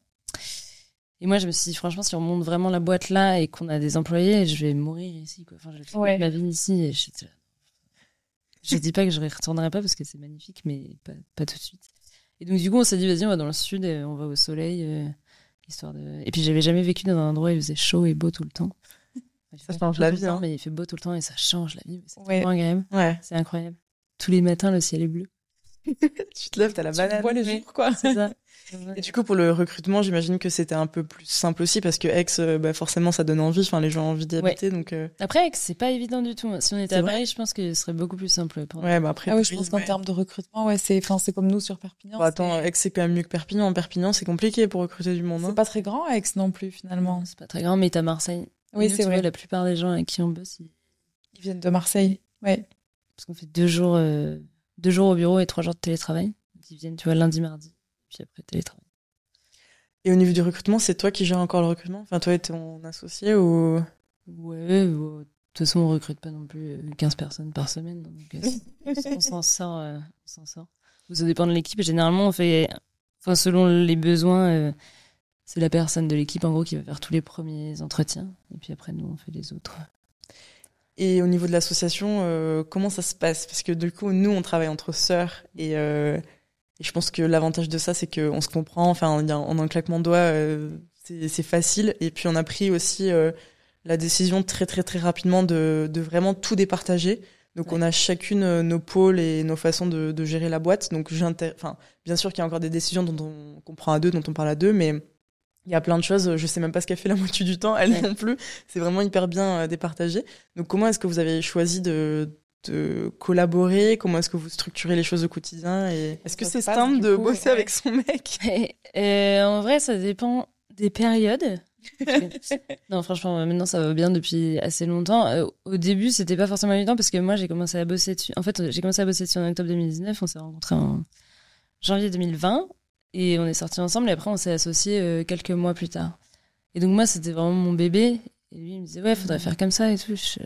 Et moi, je me suis dit, franchement, si on monte vraiment la boîte là et qu'on a des employés, je vais mourir ici. Quoi. Enfin, je vais ouais. ma vie ici. Et je... je dis pas que je ne retournerai pas parce que c'est magnifique, mais pas, pas, tout de suite. Et donc, du coup, on s'est dit, vas-y, on va dans le sud, et on va au soleil. Euh, histoire de... Et puis, j'avais jamais vécu dans un endroit où il faisait chaud et beau tout le temps. ça change la vie. Hein. Mais il fait beau tout le temps et ça change la vie. C'est ouais. agréable. Ouais. C'est incroyable. Tous les matins, le ciel est bleu. tu te lèves, t'as la banane. Tu vois le jour, quoi. C'est ça. Et du coup, pour le recrutement, j'imagine que c'était un peu plus simple aussi parce que Aix, euh, bah, forcément, ça donne envie. Enfin, les gens ont envie d'y habiter. Donc, euh. Après, Aix, c'est pas évident du tout. Si on était à Paris, je pense que ce serait beaucoup plus simple. Pour ouais, bah après. Ah oui, je pense qu'en termes de recrutement, ouais, c'est, enfin, c'est comme nous sur Perpignan. Bah, attends, Aix, c'est quand même mieux que Perpignan. En Perpignan, c'est compliqué pour recruter du monde. C'est hein. pas très grand, Aix non plus, finalement. C'est pas très grand, mais t'as Marseille. Oui, c'est vrai. la plupart des gens avec qui on bosse, ils, ils viennent de Marseille. Ouais. Parce qu'on fait deux jours, euh, deux jours au bureau et trois jours de télétravail. Ils viennent, tu vois, lundi, mardi. Puis après, télétravail. Et au niveau du recrutement, c'est toi qui gères encore le recrutement? Enfin, toi et ton associé ou? Ouais, de toute façon, on recrute pas non plus 15 euh, personnes par semaine. Donc, euh, on s'en sort. Euh, on sort. Ça dépend de l'équipe. Généralement, on fait, enfin, selon les besoins, c'est la personne de l'équipe, en gros, qui va faire tous les premiers entretiens. Et puis après, nous, on fait les autres. Et au niveau de l'association, comment ça se passe? Parce que du coup, nous, on travaille entre sœurs et et je pense que l'avantage de ça, c'est qu'on se comprend. Enfin, en un claquement de doigts, euh, c'est facile. Et puis, on a pris aussi euh, la décision très, très, très rapidement de, de vraiment tout départager. Donc, on a chacune euh, nos pôles et nos façons de, de gérer la boîte. Donc, enfin, bien sûr qu'il y a encore des décisions dont on comprend à deux, dont on parle à deux, mais il y a plein de choses. Je sais même pas ce qu'elle fait la moitié du temps, elle non plus. C'est vraiment hyper bien départagé. Donc, comment est-ce que vous avez choisi de de collaborer Comment est-ce que vous structurez les choses au quotidien Et est-ce que c'est simple de bosser avec son mec? Euh, En vrai, ça dépend des périodes. non, franchement, maintenant ça va bien depuis assez longtemps. Euh, au début, c'était pas forcément évident parce que moi j'ai commencé à bosser dessus. En fait, j'ai commencé à bosser dessus en octobre 2019. On s'est rencontrés en janvier 2020 et on est sortis ensemble. Et après, on s'est associés euh, quelques mois plus tard. Et donc, moi, c'était vraiment mon bébé. Et lui, il me disait, ouais, faudrait faire comme ça et tout. Je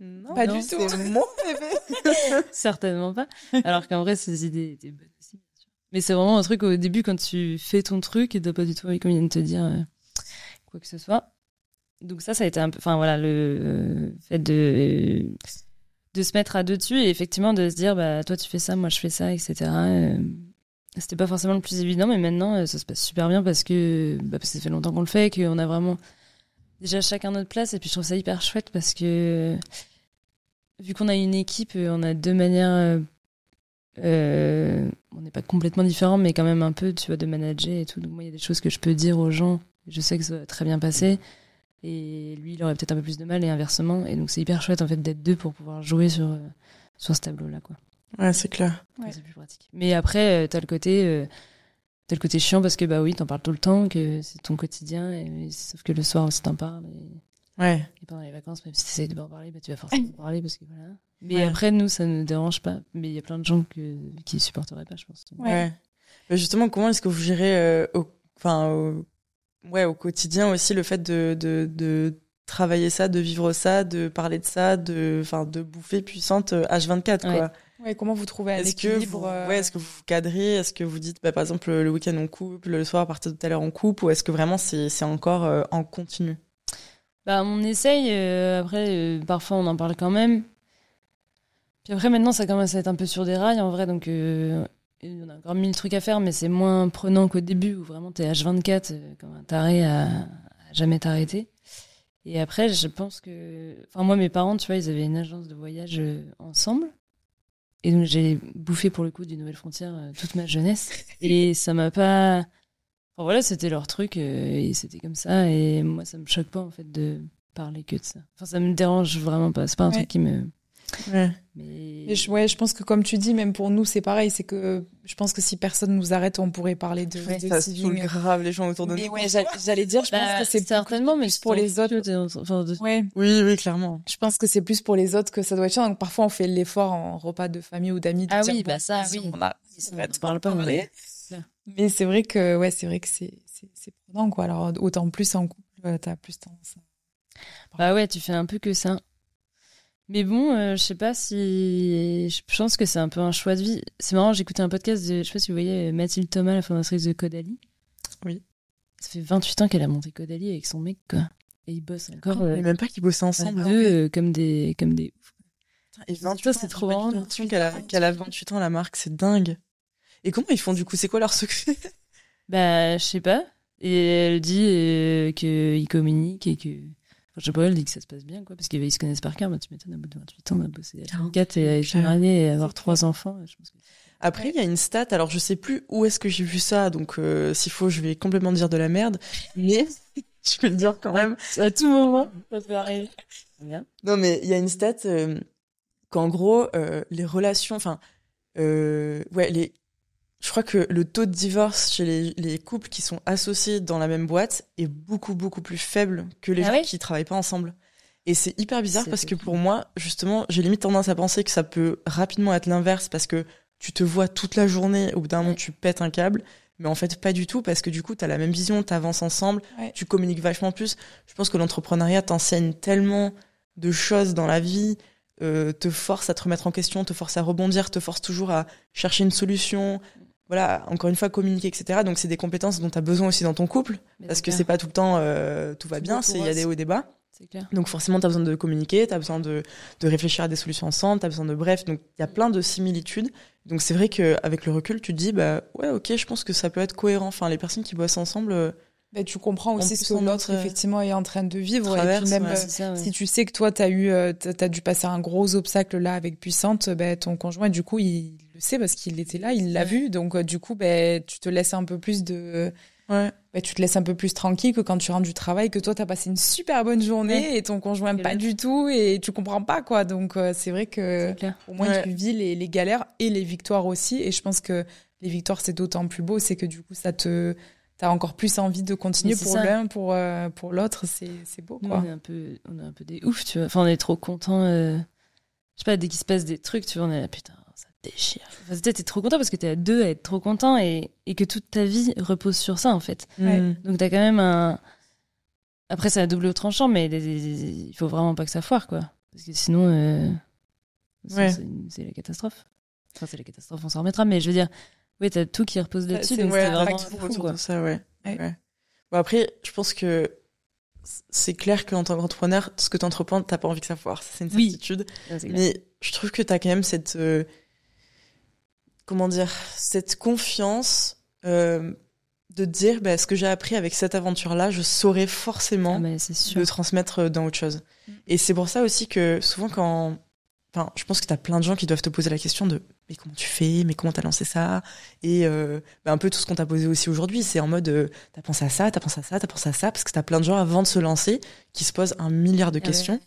non, pas du tout. C'est mon bébé. Certainement pas. Alors qu'en vrai, ces idées étaient bonnes aussi. Mais c'est vraiment un truc au début quand tu fais ton truc et t'as pas du tout envie qu'on vienne te dire euh, quoi que ce soit. Donc ça, ça a été un peu, enfin voilà, le euh, fait de de se mettre à deux dessus et effectivement de se dire, bah toi tu fais ça, moi je fais ça, etc. Euh, c'était pas forcément le plus évident, mais maintenant ça se passe super bien parce que, bah, parce que ça fait longtemps qu'on le fait, qu'on a vraiment déjà chacun notre place et puis je trouve ça hyper chouette parce que vu qu'on a une équipe, euh, on a deux manières. Euh, euh, on n'est pas complètement différents, mais quand même un peu, tu vois, de manager et tout. Donc, moi, il y a des choses que je peux dire aux gens. Je sais que ça va très bien passer. Et lui, il aurait peut-être un peu plus de mal et inversement. Et donc, c'est hyper chouette, en fait, d'être deux pour pouvoir jouer sur, sur ce tableau-là, quoi. Ouais, c'est clair. C'est plus pratique. Mais après, t'as le côté. T'as le côté chiant parce que, bah oui, t'en parles tout le temps, que c'est ton quotidien. Et, sauf que le soir aussi, t'en parles. Et... Ouais. Et pendant les vacances, même si tu essayes de pas en parler, bah, tu vas forcément en parler parce que voilà. Mais après, nous, ça ne dérange pas. Mais il y a plein de gens que, qui supporteraient pas, je pense. Ouais. Mais justement, comment est-ce que vous gérez, euh, au, enfin, au, ouais, au quotidien aussi le fait de, de, de travailler ça, de vivre ça, de parler de ça, de, enfin, de bouffer puissante H24, euh, quoi. Ouais, comment vous trouvez un est-ce que vous, ouais, est-ce que vous vous cadrez? Est-ce que vous dites, bah, par exemple, le week-end on coupe, le soir à partir de tout à l'heure on coupe, ou est-ce que vraiment c'est, c'est encore en continu? Bah, on essaye. après, parfois on en parle quand même. Puis après, maintenant, ça commence à être un peu sur des rails, en vrai, donc euh, on a encore mille trucs à faire, mais c'est moins prenant qu'au début, où vraiment t'es H24 euh, comme un taré à, à jamais t'arrêter. Et après, je pense que... Enfin, moi, mes parents, tu vois, ils avaient une agence de voyage euh, ensemble. Et donc, j'ai bouffé, pour le coup, du Nouvelle Frontière toute ma jeunesse. Et ça m'a pas... Enfin, voilà, c'était leur truc, et c'était comme ça. Et moi, ça me choque pas, en fait, de parler que de ça. Enfin, ça me dérange vraiment pas. C'est pas un truc qui me Ouais. Mais... je, ouais, je pense que comme tu dis, même pour nous, c'est pareil. C'est que je pense que si personne nous arrête, on pourrait parler de, ouais, de ça grave les gens autour de mais nous. Ouais, j'allais dire, je pense bah, que c'est certainement, mais pour les autres. Ouais. Oui, oui, clairement. Je pense que c'est plus pour les autres que ça doit être chiant. Donc parfois, on fait l'effort en repas de famille ou d'amis. Ah oui, bah ça, oui. On a, on parle pas. Mais, mais c'est vrai que ouais, c'est vrai que c'est c'est prenant quoi. Alors autant plus en couple, euh, t'as plus tendance. Bah ouais, tu fais un peu que ça. Mais bon, euh, je sais pas si. Je pense que c'est un peu un choix de vie. C'est marrant, j'écoutais un podcast de. Je sais pas si vous voyez Mathilde Thomas, la fondatrice de Codali. Oui. Ça fait 28 ans qu'elle a monté Codali avec son mec, quoi. Et ils bossent encore. Euh, même pas qu'ils bossent ensemble. Deux, euh, comme des. Comme des... Et 28 ans, c'est trop marrant. qu'elle a, qu'elle a 28 ans, la marque, c'est dingue. Et comment ils font du coup C'est quoi leur secret? Bah, je sais pas. Et elle dit euh, qu'ils communiquent et que je sais pas, elle dit que ça se passe bien, quoi, parce qu'ils se connaissent par cœur. Moi, tu m'étonnes, à bout de 28 ans, on a bossé à 24 et à être et avoir trois enfants. Je pense que... Après, il y a une stat, alors je sais plus où est-ce que j'ai vu ça, donc euh, s'il faut, je vais complètement dire de la merde, mais je peux le dire quand même. À tout moment, ça peut arriver. Bien. Non, mais il y a une stat euh, qu'en gros, euh, les relations, enfin, euh, ouais, les, je crois que le taux de divorce chez les, les, couples qui sont associés dans la même boîte est beaucoup, beaucoup plus faible que les ah gens qui travaillent pas ensemble. Et c'est hyper bizarre parce que pour moi, justement, j'ai limite tendance à penser que ça peut rapidement être l'inverse parce que tu te vois toute la journée, au bout d'un moment, tu pètes un câble. Mais en fait, pas du tout parce que du coup, tu as la même vision, tu avances ensemble, tu communiques vachement plus. Je pense que l'entrepreneuriat t'enseigne tellement de choses dans la vie, euh, te force à te remettre en question, te force à rebondir, te force toujours à chercher une solution, voilà, encore une fois, communiquer, etc. Donc, c'est des compétences dont tu as besoin aussi dans ton couple, parce que c'est pas tout le temps euh, tout va bien, il y a des hauts et des bas. Clair. Donc, forcément, tu as besoin de communiquer, tu as besoin de, de réfléchir à des solutions ensemble, tu as besoin de bref. Donc, il y a plein de similitudes. Donc, c'est vrai qu'avec le recul, tu te dis, bah ouais, ok, je pense que ça peut être cohérent. Enfin, les personnes qui bossent ensemble. Euh, bah, tu comprends aussi ce que l'autre euh, effectivement est en train de vivre et puis même si tu sais que toi tu as eu t'as dû passer un gros obstacle là avec puissante bah, ton conjoint du coup il le sait parce qu'il était là, il l'a vu. Donc, euh, du coup, ben, tu te laisses un peu plus de. Ouais. Ben, tu te laisses un peu plus tranquille que quand tu rentres du travail, que toi, tu as passé une super bonne journée et ton conjoint pas du tout et tu comprends pas, quoi. Donc, euh, c'est vrai que au moins, tu vis les, les, galères et les victoires aussi. Et je pense que les victoires, c'est d'autant plus beau, c'est que du coup, ça te. T'as encore plus envie de continuer pour l'un, pour, euh, pour l'autre, c'est beau, quoi. on est un peu, on est un peu des ouf, tu vois. Enfin, on est trop contents. Je sais pas, dès qu'il se passe des trucs, tu vois, on est là, putain, déchire. Enfin, t'es trop content parce que t'es à deux à être trop content et, et, que toute ta vie repose sur ça en fait. Mm. Donc t'as quand même un. Après, c'est à double tranchant, mais il faut vraiment pas que ça foire quoi. Parce que sinon, euh, c'est la catastrophe. Enfin, c'est la catastrophe, on s'en remettra, mais je veux dire, oui, t'as tout qui repose là-dessus. C'est vraiment fou, quoi. ça, ouais. Bon, après, je pense que c'est clair qu'en tant qu'entrepreneur, ce que tu entreprends, t'as pas envie que ça foire. C'est une certitude. mais je trouve que t'as quand même cette. Euh, comment dire, cette confiance euh, de dire bah, ce que j'ai appris avec cette aventure-là, je saurais forcément ah, le transmettre dans autre chose. Mm. Et c'est pour ça aussi que souvent quand... Enfin, je pense que tu as plein de gens qui doivent te poser la question de mais comment tu fais, mais comment t'as lancé ça? Et euh, bah, un peu tout ce qu'on t'a posé aussi aujourd'hui, c'est en mode euh, t'as pensé à ça, t'as pensé à ça, t'as pensé à ça, parce que t'as plein de gens avant de se lancer qui se posent un milliard de ah questions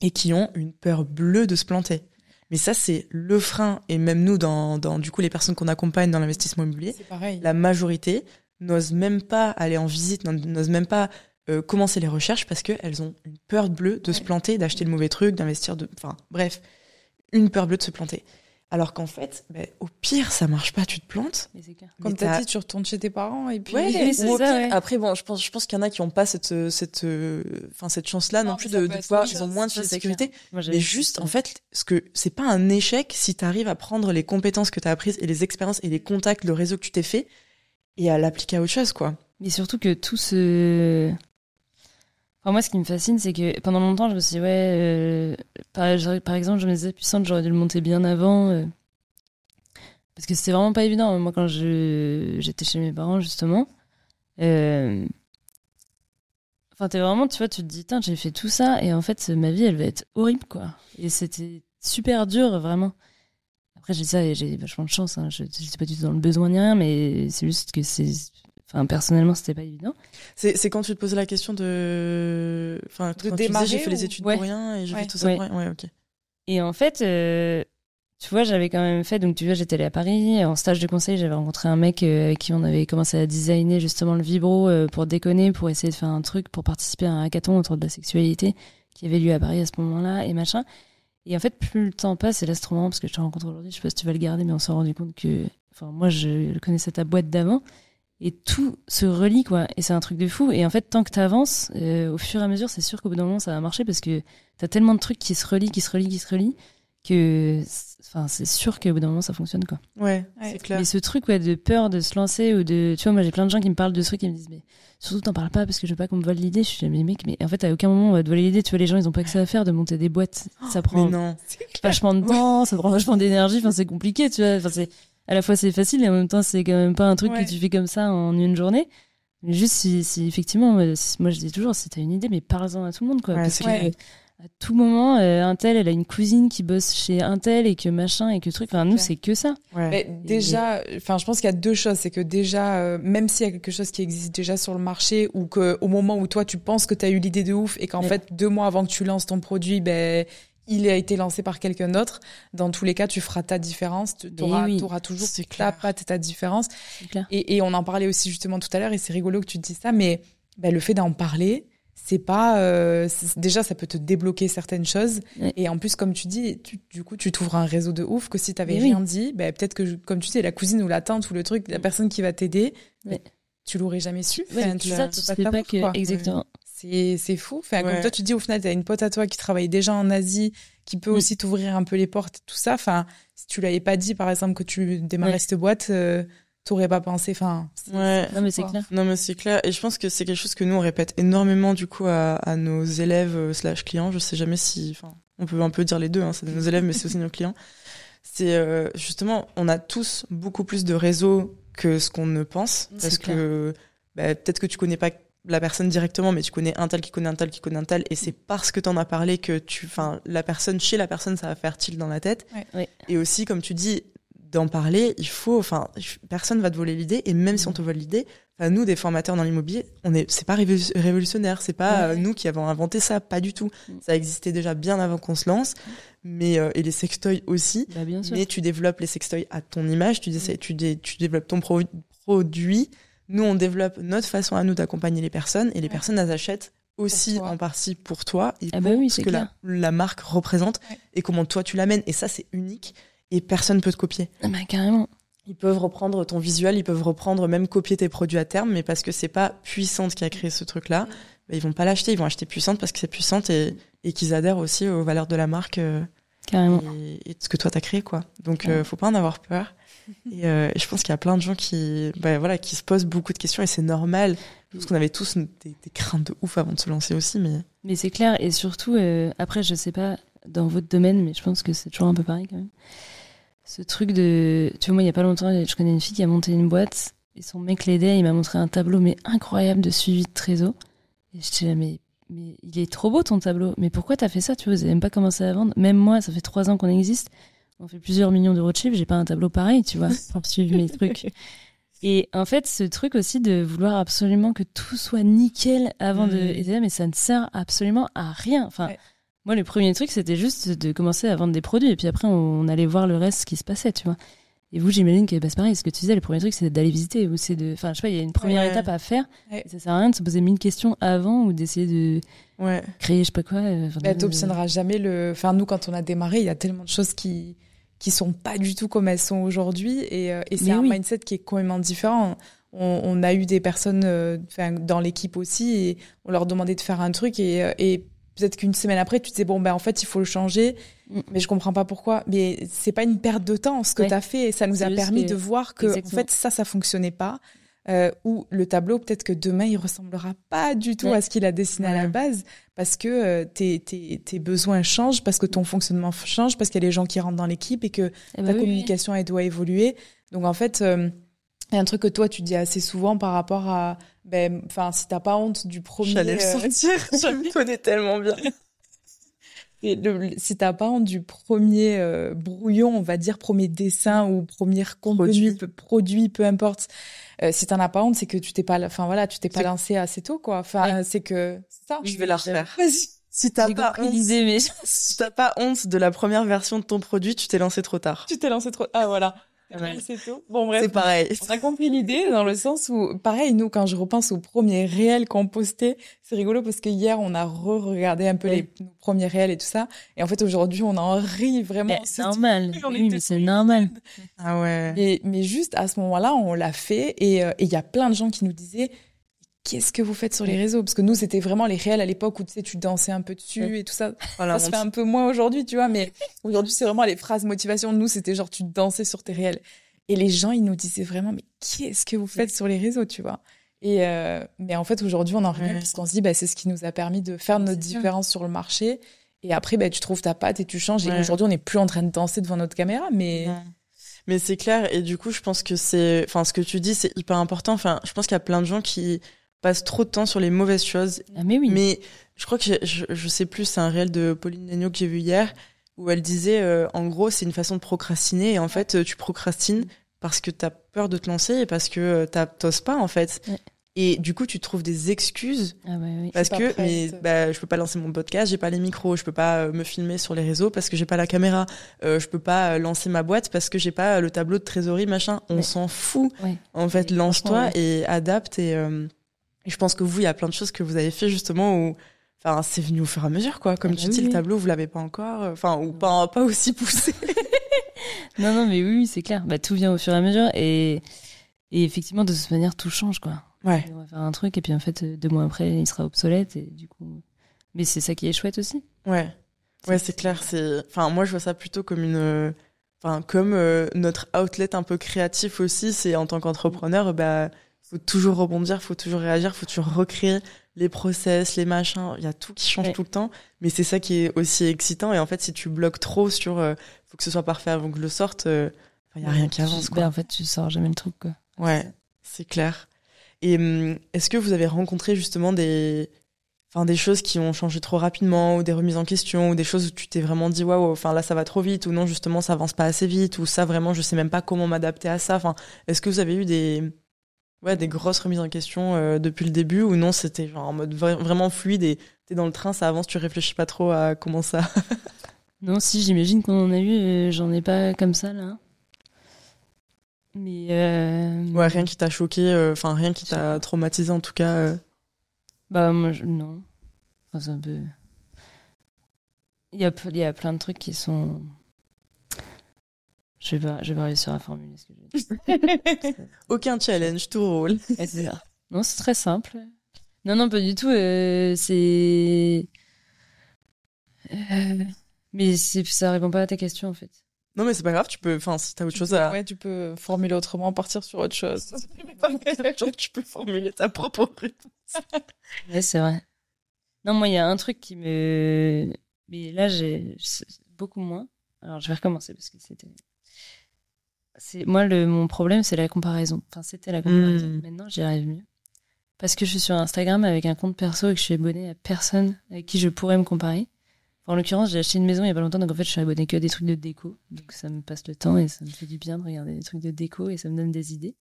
et qui ont une peur bleue de se planter. Mais ça, c'est le frein. Et même nous, dans, dans du coup, les personnes qu'on accompagne dans l'investissement immobilier, la majorité n'osent même pas aller en visite, n'osent même pas euh, commencer les recherches parce qu'elles ont une peur bleue de se planter, d'acheter le mauvais truc, d'investir de. Enfin, bref, une peur bleue de se planter. Alors qu'en fait, ben, au pire, ça marche pas, tu te plantes. Mais clair. Comme Mais t'as t'as- dit, tu retournes chez tes parents et puis. Ouais, au ça, pire- ouais. Après, bon, je pense, je pense qu'il y en a qui n'ont pas cette, cette, enfin, cette chance-là non, Non, plus mais de, pouvoir, ils ont moins de sécurité. Moi, Mais juste, ça. en fait, ce que c'est pas un échec si tu arrives à prendre les compétences que tu as apprises et les expériences et les contacts, le réseau que tu t'es fait et à l'appliquer à autre chose, quoi. Mais surtout que tout ce. Enfin, moi, ce qui me fascine, c'est que pendant longtemps, je me suis dit, ouais, euh, par, exemple, je me disais, puissante, j'aurais dû le monter bien avant. euh, parce que c'était vraiment pas évident. Moi, quand j'étais chez mes parents, justement, euh, enfin, t'es vraiment, tu vois, tu te dis, tiens, j'ai fait tout ça, et en fait, ma vie, elle va être horrible, quoi. Et c'était super dur, vraiment. Après, j'ai ça et j'ai vachement de chance. Hein. Je n'étais pas du tout dans le besoin ni rien, mais c'est juste que c'est. Enfin, personnellement, c'était pas évident. C'est c'est quand tu te posais la question de, enfin, De quand tu démarrer disais j'ai fait les études Ouais. pour rien et j'ai Ouais. fait tout ça Ouais. pour rien. Ouais, ok. Et en fait, euh, tu vois, j'avais quand même fait. Donc, tu vois, j'étais allée à Paris en stage de conseil. J'avais rencontré un mec euh, avec qui on avait commencé à designer justement le vibro euh, pour déconner, pour essayer de faire un truc, pour participer à un hackathon autour de la sexualité qui avait lieu à Paris à ce moment-là et machin. Et en fait, plus le temps passe, et là, c'est trop marrant parce que je te rencontre aujourd'hui. Je sais pas si tu vas le garder, mais on s'est rendu compte que. Enfin, moi, je connaissais ta boîte d'avant. Et tout se relie, quoi. Et c'est un truc de fou. Et en fait, tant que t'avances, euh, au fur et à mesure, c'est sûr qu'au bout d'un moment, ça va marcher parce que t'as tellement de trucs qui se relient, qui se relient, qui se relient, que, c'est- enfin, c'est sûr qu'au bout d'un moment, ça fonctionne, quoi. Ouais, Ouais. c'est clair. Mais ce truc, ouais, de peur de se lancer ou de, tu vois, moi, j'ai plein de gens qui me parlent de ce truc et me disent, mais surtout, t'en parles pas parce que je veux pas qu'on me vole l'idée. Je suis jamais, mec, mais en fait, à aucun moment, on va te voler l'idée. Tu vois, les gens, ils ont pas que ça à faire de monter des boîtes. Ça prend Mais non. vachement de temps, ça prend vachement d'énergie. Enfin, c'est compliqué, tu vois. Enfin, c'est à la fois c'est facile et en même temps c'est quand même pas un truc Ouais. que tu fais comme ça en une journée. Mais juste si, si effectivement, moi je dis toujours, si t'as une idée, mais parle-en à tout le monde, quoi. Ouais, parce que euh, à tout moment, euh, un tel, elle a une cousine qui bosse chez un tel et que machin et que truc. Enfin, nous c'est que ça. Ouais. Mais déjà, enfin, je pense qu'il y a deux choses. C'est que déjà, euh, même s'il y a quelque chose qui existe déjà sur le marché ou que au moment où toi tu penses que tu as eu l'idée de ouf et qu'en Ouais. fait deux mois avant que tu lances ton produit, ben il a été lancé par quelqu'un d'autre. Dans tous les cas, tu feras ta différence. Tu auras, oui. toujours ta patte et ta différence. Clair. Et, et on en parlait aussi justement tout à l'heure, et c'est rigolo que tu te dises ça, mais ben, le fait d'en parler, c'est pas. euh, déjà, ça peut te débloquer certaines choses. Et en plus, comme tu dis, tu- du coup, tu t'ouvres un réseau de ouf que si t'avais oui. rien dit, ben, peut-être que, comme tu dis, la cousine ou la tante ou le truc, la personne qui va t'aider, ben, Ouais. tu l'aurais jamais su. Ouais, Enfin, c'est tu ça, tu pas sais pas que quoi. exactement. C'est c'est fou. Enfin, Ouais. Comme toi, tu dis, au final, t'as une pote à toi qui travaille déjà en Asie, qui peut Mm. aussi t'ouvrir un peu les portes et tout ça. Enfin, si tu l'avais pas dit, par exemple, que tu démarrais Ouais. cette boîte, euh, t'aurais pas pensé. Enfin, Ouais. Non mais c'est clair. Non mais c'est clair et je pense que c'est quelque chose que nous on répète énormément du coup à, à nos élèves euh, slash clients. Je sais jamais si, enfin, on peut un peu dire les deux. Hein, c'est nos élèves mais c'est aussi nos clients. C'est euh, justement, on a tous beaucoup plus de réseaux que ce qu'on ne pense parce clair. que bah, peut-être que tu connais pas la personne directement, mais tu connais un tel qui connaît un tel qui connaît un tel, et c'est parce que t'en as parlé que tu, enfin, la personne chez la personne, ça va faire tilt dans la tête. Ouais. Ouais. Et aussi, comme tu dis, d'en parler, il faut, enfin, personne va te voler l'idée, et même Mm. si on te vole l'idée, enfin, nous, des formateurs dans l'immobilier, on est, c'est pas révolu- révolutionnaire, c'est pas Ouais. euh, nous qui avons inventé ça, pas du tout. Mm. Ça existait déjà bien avant qu'on se lance, mais euh, et les sextoys aussi. Bah bien sûr. Mais tu développes les sextoys à ton image, tu, tu, dé- tu développes ton pro- produit. Nous, on développe notre façon à nous d'accompagner les personnes et les Ouais. personnes, elles achètent aussi en partie pour toi et Ah pour bah oui, ce que la, la marque représente Ouais. et comment toi tu l'amènes. Et ça, c'est unique et personne peut te copier. Ah bah carrément. Ils peuvent reprendre ton visuel, ils peuvent reprendre même copier tes produits à terme, mais parce que c'est pas Puissante qui a créé ce truc-là, bah, ils vont pas l'acheter, ils vont acheter Puissante parce que c'est Puissante et, et qu'ils adhèrent aussi aux valeurs de la marque. euh, Carrément. et, et de ce que toi t'as créé quoi. Donc Ouais. euh, faut pas en avoir peur. Et, euh, je pense qu'il y a plein de gens qui, bah, voilà, qui se posent beaucoup de questions et c'est normal. Parce qu'on avait tous des, craintes de ouf avant de se lancer aussi, mais Mais c'est clair, et surtout, euh, après, je sais pas dans votre domaine, mais je pense que c'est toujours un peu pareil quand même. Ce truc de. Tu vois, moi, il y a pas longtemps, je connais une fille qui a monté une boîte, et son mec l'aidait, il m'a montré un tableau, mais incroyable de suivi de trésor. Et je disais, mais, mais il est trop beau ton tableau, mais pourquoi t'as fait ça Tu vois, vous même pas commencé à vendre. Même moi, ça fait trois ans qu'on existe, on fait plusieurs millions d'euros de chiffre, j'ai pas un tableau pareil, tu vois, pour suivre mes trucs. Et en fait, ce truc aussi de vouloir absolument que tout soit nickel avant de. Mm. Et mais ça ne sert absolument à rien. Enfin, Ouais. moi, le premier truc, c'était juste de commencer à vendre des produits. Et puis après, on allait voir le reste, ce qui se passait, tu vois. Et vous, j'imagine que bah, c'est pareil. Ce que tu disais, le premier truc, c'est d'aller visiter. Ou c'est de. Enfin, je sais pas, il y a une première Ouais. étape à faire. Ouais. Et ça sert à rien de se poser mille questions avant ou d'essayer de créer, je sais pas quoi. euh, enfin, Bah, de- t'obtiendras jamais le. Enfin, nous, quand on a démarré, il y a tellement de choses qui qui sont pas du tout comme elles sont aujourd'hui. Et, et c'est un mindset qui est complètement différent. On, on a eu des personnes dans l'équipe aussi et on leur demandait de faire un truc et, et peut-être qu'une semaine après, tu te dis, bon, ben, en fait, il faut le changer, mm. mais je comprends pas pourquoi. Mais c'est pas une perte de temps, ce que tu as fait. Et ça nous a permis de voir que, en fait, ça, ça fonctionnait pas. Euh, ou le tableau, peut-être que demain, il ressemblera pas du tout à ce qu'il a dessiné à la base, parce que euh, tes, tes, tes, besoins changent, parce que ton fonctionnement change, parce qu'il y a les gens qui rentrent dans l'équipe et que eh ta ben communication, elle doit évoluer. Donc, en fait, euh, il y a un truc que toi, tu dis assez souvent par rapport à ben, enfin, si t'as pas honte du premier. J'allais le euh, sentir, je me connais tellement bien. Et le, si t'as pas honte du premier euh, brouillon, on va dire premier dessin ou premier contenu, produit, produit peu importe. Euh, si t'en as pas honte, c'est que tu t'es pas, enfin voilà, tu t'es pas lancé assez tôt, quoi. Enfin, c'est que ça. Je vais la refaire. Vas-y. Si t'as pas honte, mais... si t'as pas honte de la première version de ton produit, tu t'es lancé trop tard. Tu t'es lancé trop. Ah voilà. C'est tout. Bon, bref. C'est pareil. On a compris l'idée dans le sens où, pareil, nous, quand je repense aux premiers réels qu'on postait, c'est rigolo parce que hier, on a re-regardé un peu les premiers réels et tout ça. Et en fait, aujourd'hui, on en rit vraiment. C'est normal. Oui, mais c'est normal. Ah ouais. Et, mais juste à ce moment-là, on l'a fait et euh, il y a plein de gens qui nous disaient, qu'est-ce que vous faites sur les réseaux? Parce que nous, c'était vraiment les réels à l'époque où tu sais, tu dansais un peu dessus et tout ça. ça se fait un peu moins aujourd'hui, tu vois, mais aujourd'hui, c'est vraiment les phrases motivation. Nous, c'était genre, tu dansais sur tes réels. Et les gens, ils nous disaient vraiment, mais qu'est-ce que vous faites sur les réseaux, tu vois? Et euh, mais en fait, aujourd'hui, on en revient parce qu'on se dit, bah, c'est ce qui nous a permis de faire notre différence sur le marché. Et après, bah, tu trouves ta patte et tu changes. Et aujourd'hui, on n'est plus en train de danser devant notre caméra, mais. Mais c'est clair. Et du coup, je pense que c'est, enfin, ce que tu dis, c'est hyper important. Enfin, je pense qu'il y a plein de gens qui passe trop de temps sur les mauvaises choses. Ah, mais oui. Mais je crois que je, je, sais plus, c'est un réel de Pauline Negno que j'ai vu hier où elle disait euh, en gros c'est une façon de procrastiner et en fait euh, tu procrastines parce que t'as peur de te lancer et parce que euh, t'oses pas en fait. Et du coup, tu trouves des excuses ah oui. parce que mais bah, je peux pas lancer mon podcast, j'ai pas les micros, je peux pas me filmer sur les réseaux parce que j'ai pas la caméra, euh, je peux pas lancer ma boîte parce que j'ai pas le tableau de trésorerie machin. On s'en fout. En fait, lance-toi et adapte et et je pense que vous, il y a plein de choses que vous avez fait justement où, enfin, c'est venu au fur et à mesure, quoi. Comme ah tu bah dis, le tableau, vous l'avez pas encore, euh, enfin, ou pas, pas aussi poussé. non, non, mais oui, c'est clair. Bah, tout vient au fur et à mesure et, et effectivement, de toute manière, tout change, quoi. Ouais. On va faire un truc et puis en fait, deux mois après, il sera obsolète et du coup, mais c'est ça qui est chouette aussi. Ouais. Ouais, c'est clair. C'est, enfin, moi, je vois ça plutôt comme une, enfin, comme euh, notre outlet un peu créatif aussi. C'est en tant qu'entrepreneur, bah faut toujours rebondir, faut toujours réagir, faut toujours recréer les process, les machins. Il y a tout qui change tout le temps, mais c'est ça qui est aussi excitant. Et en fait, si tu bloques trop sur, euh, faut que ce soit parfait avant que je le sorte, il euh, y a rien qui avance. Quoi. Ben, en fait, tu sors jamais le truc. Quoi. Ouais, c'est clair. Et hum, est-ce que vous avez rencontré justement des, enfin des choses qui ont changé trop rapidement ou des remises en question ou des choses où tu t'es vraiment dit waouh, enfin là ça va trop vite ou non justement ça avance pas assez vite ou ça vraiment je sais même pas comment m'adapter à ça. Enfin, est-ce que vous avez eu des ouais, des grosses remises en question euh, depuis le début ou non, c'était genre en mode vraiment fluide et t'es dans le train, ça avance, tu réfléchis pas trop à comment ça. non, si, j'imagine qu'on en a eu, euh, j'en ai pas comme ça là. Mais. Euh... Ouais, rien qui t'a choqué, enfin rien qui t'a traumatisé en tout cas. Bah, moi, je... non. Enfin, c'est un peu. Il y, a, il y a plein de trucs qui sont je vais pas, je vais pas réussir à formuler ce que je veux dire. Aucun challenge, tout roule. Non, c'est très simple. Non, non, pas du tout. Euh, c'est. Euh, mais ça répond pas à ta question en fait. Non, mais c'est pas grave, tu peux. Enfin, si t'as autre chose à. Ouais, tu peux formuler autrement, partir sur autre chose. tu peux formuler ta propre réponse. ouais, c'est vrai. Non, moi, il y a un truc qui me. Mais là, j'ai beaucoup moins. Alors, je vais recommencer parce que c'était moi le mon problème c'est la comparaison. Enfin c'était la comparaison. Hmm. Maintenant j'y arrive mieux parce que je suis sur Instagram avec un compte perso et que je suis abonné à personne avec qui je pourrais me comparer. en l'occurrence j'ai acheté une maison il y a pas longtemps donc en fait je suis abonné que à des trucs de déco donc ça me passe le temps et ça me fait du bien de regarder des trucs de déco et ça me donne des idées.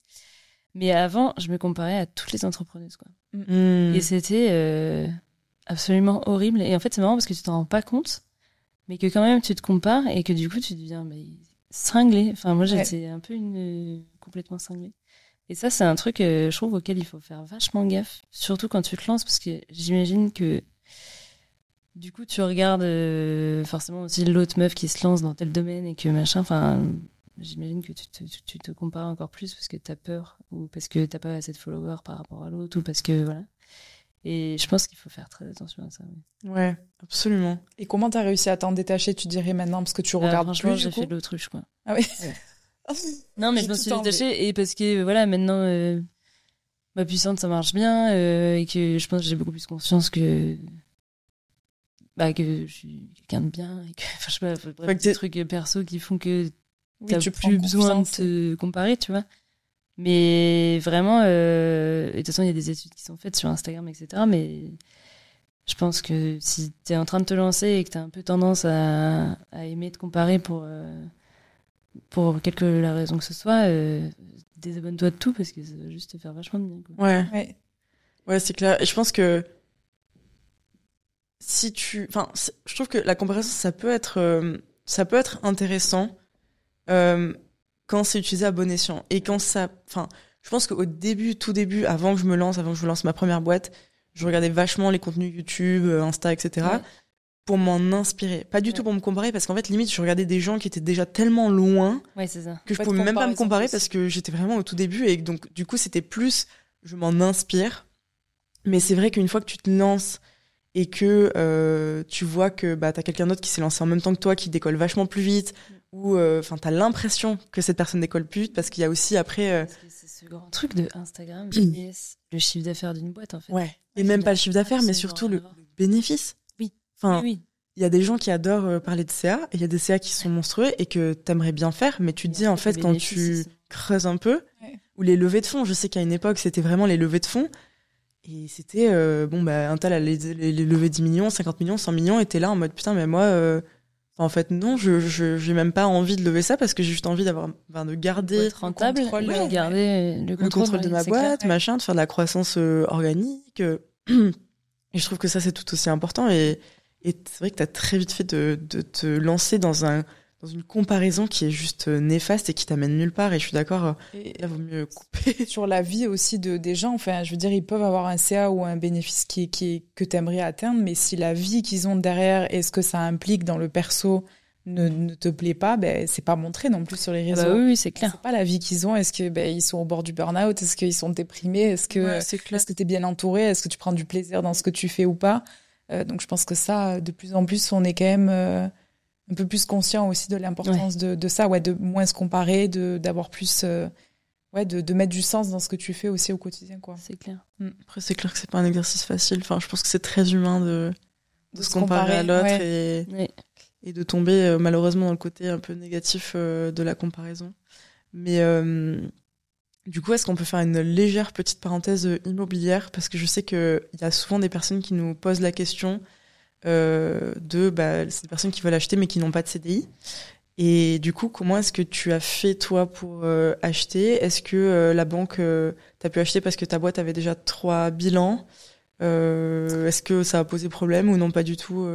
Mais avant je me comparais à toutes les entrepreneuses quoi. Hmm. Et c'était euh, absolument horrible et en fait c'est marrant parce que tu t'en rends pas compte mais que quand même tu te compares et que du coup tu deviens cinglée. Enfin, moi, j'étais un peu une complètement cinglée. Et ça, c'est un truc, euh, je trouve, auquel il faut faire vachement gaffe, surtout quand tu te lances, parce que j'imagine que du coup, tu regardes euh, forcément aussi l'autre meuf qui se lance dans tel domaine et que machin. Enfin, j'imagine que tu te, tu te, compares encore plus parce que t'as peur ou parce que t'as pas assez de followers par rapport à l'autre ou parce que voilà. Et je pense qu'il faut faire très attention à ça. Ouais, absolument. Et comment t'as réussi à t'en détacher, tu dirais maintenant, parce que tu regardes euh, franchement, j'ai fait de l'autruche, quoi. Ah oui. non, mais je me suis détachée et parce que voilà, maintenant euh, ma puissante ça marche bien euh, et que je pense que j'ai beaucoup plus conscience que bah que je suis quelqu'un de bien et que enfin je sais pas bref, des trucs perso qui font que t'as tu plus besoin de te comparer, tu vois. Mais vraiment, euh, et de toute façon, il y a des études qui sont faites sur Instagram, etc. Mais je pense que si tu es en train de te lancer et que tu as un peu tendance à, à aimer te comparer pour, euh, pour quelque la raison que ce soit, euh, désabonne-toi de tout parce que ça va juste te faire vachement de bien. Quoi. Ouais. Ouais, ouais c'est clair. Et je pense que si tu. Enfin, je trouve que la comparaison, ça peut être, euh, ça peut être intéressant. Euh, quand c'est utilisé à bon escient. Et quand ça, enfin, je pense qu'au début, tout début, avant que je me lance, avant que je lance ma première boîte, je regardais vachement les contenus YouTube, euh, Insta, etc. pour m'en inspirer. Pas du tout pour me comparer, parce qu'en fait, limite, je regardais des gens qui étaient déjà tellement loin ça. que je pouvais même pas me comparer parce que j'étais vraiment au tout début et donc, du coup, c'était plus, je m'en inspire. Mais c'est vrai qu'une fois que tu te lances et que euh, tu vois que bah, t'as quelqu'un d'autre qui s'est lancé en même temps que toi, qui décolle vachement plus vite, où euh, enfin t'as l'impression que cette personne décolle plus parce qu'il y a aussi après euh, c'est ce grand truc de Instagram le chiffre d'affaires d'une boîte en fait. Ouais. Et même pas le chiffre d'affaires mais surtout le, bénéfice. Oui. Enfin oui, il y a des gens qui adorent euh, parler de CA et il y a des CA qui sont monstrueux et que t'aimerais bien faire mais tu te dis en fait quand tu creuses un peu ou les levées de fonds je sais qu'à une époque c'était vraiment les levées de fonds et c'était bon bah un tel allait les, les lever 10 millions 50 millions 100 millions et t'es là en mode putain mais moi en fait, non, je je j'ai même pas envie de lever ça parce que j'ai juste envie d'avoir, de garder rentable, le contrôle, garder le contrôle, de ma boîte, machin, de faire de la croissance euh, organique. et je trouve que ça c'est tout aussi important. Et, et c'est vrai que tu as très vite fait de, de te lancer dans un dans une comparaison qui est juste euh, néfaste et qui t'amène nulle part. Et je suis d'accord, là, vaut mieux couper. Sur la vie aussi de, des gens, enfin, je veux dire, ils peuvent avoir un CA ou un bénéfice qui, qui, que t'aimerais atteindre, mais si la vie qu'ils ont derrière et ce que ça implique dans le perso ne, ne te plaît pas, ben, c'est pas montré non plus sur les ah bah réseaux. oui, c'est clair. C'est pas la vie qu'ils ont. Est-ce que, ben, ils sont au bord du burn-out? Est-ce qu'ils sont déprimés? Est-ce que, ouais, est-ce que t'es bien entouré? Est-ce que tu prends du plaisir dans ce que tu fais ou pas? Euh, donc, je pense que ça, de plus en plus, on est quand même, euh, un peu plus conscient aussi de l'importance de, de, ça, ouais, de moins se comparer, de d'avoir plus, euh, ouais, de, de, mettre du sens dans ce que tu fais aussi au quotidien, quoi. C'est clair. Mm. Après, c'est clair que c'est pas un exercice facile. Enfin, je pense que c'est très humain de, de, se comparer, à l'autre et, et de tomber euh, malheureusement dans le côté un peu négatif euh, de la comparaison. Mais du coup, est-ce qu'on peut faire une légère petite parenthèse immobilière? Parce que je sais qu'il y a souvent des personnes qui nous posent la question euh, de bah, ces personnes qui veulent acheter mais qui n'ont pas de CDI. Et du coup, comment est-ce que tu as fait toi pour euh, acheter? Est-ce que euh, la banque euh, t'as pu acheter parce que ta boîte avait déjà trois bilans? Est-ce que ça a posé problème ou non pas du tout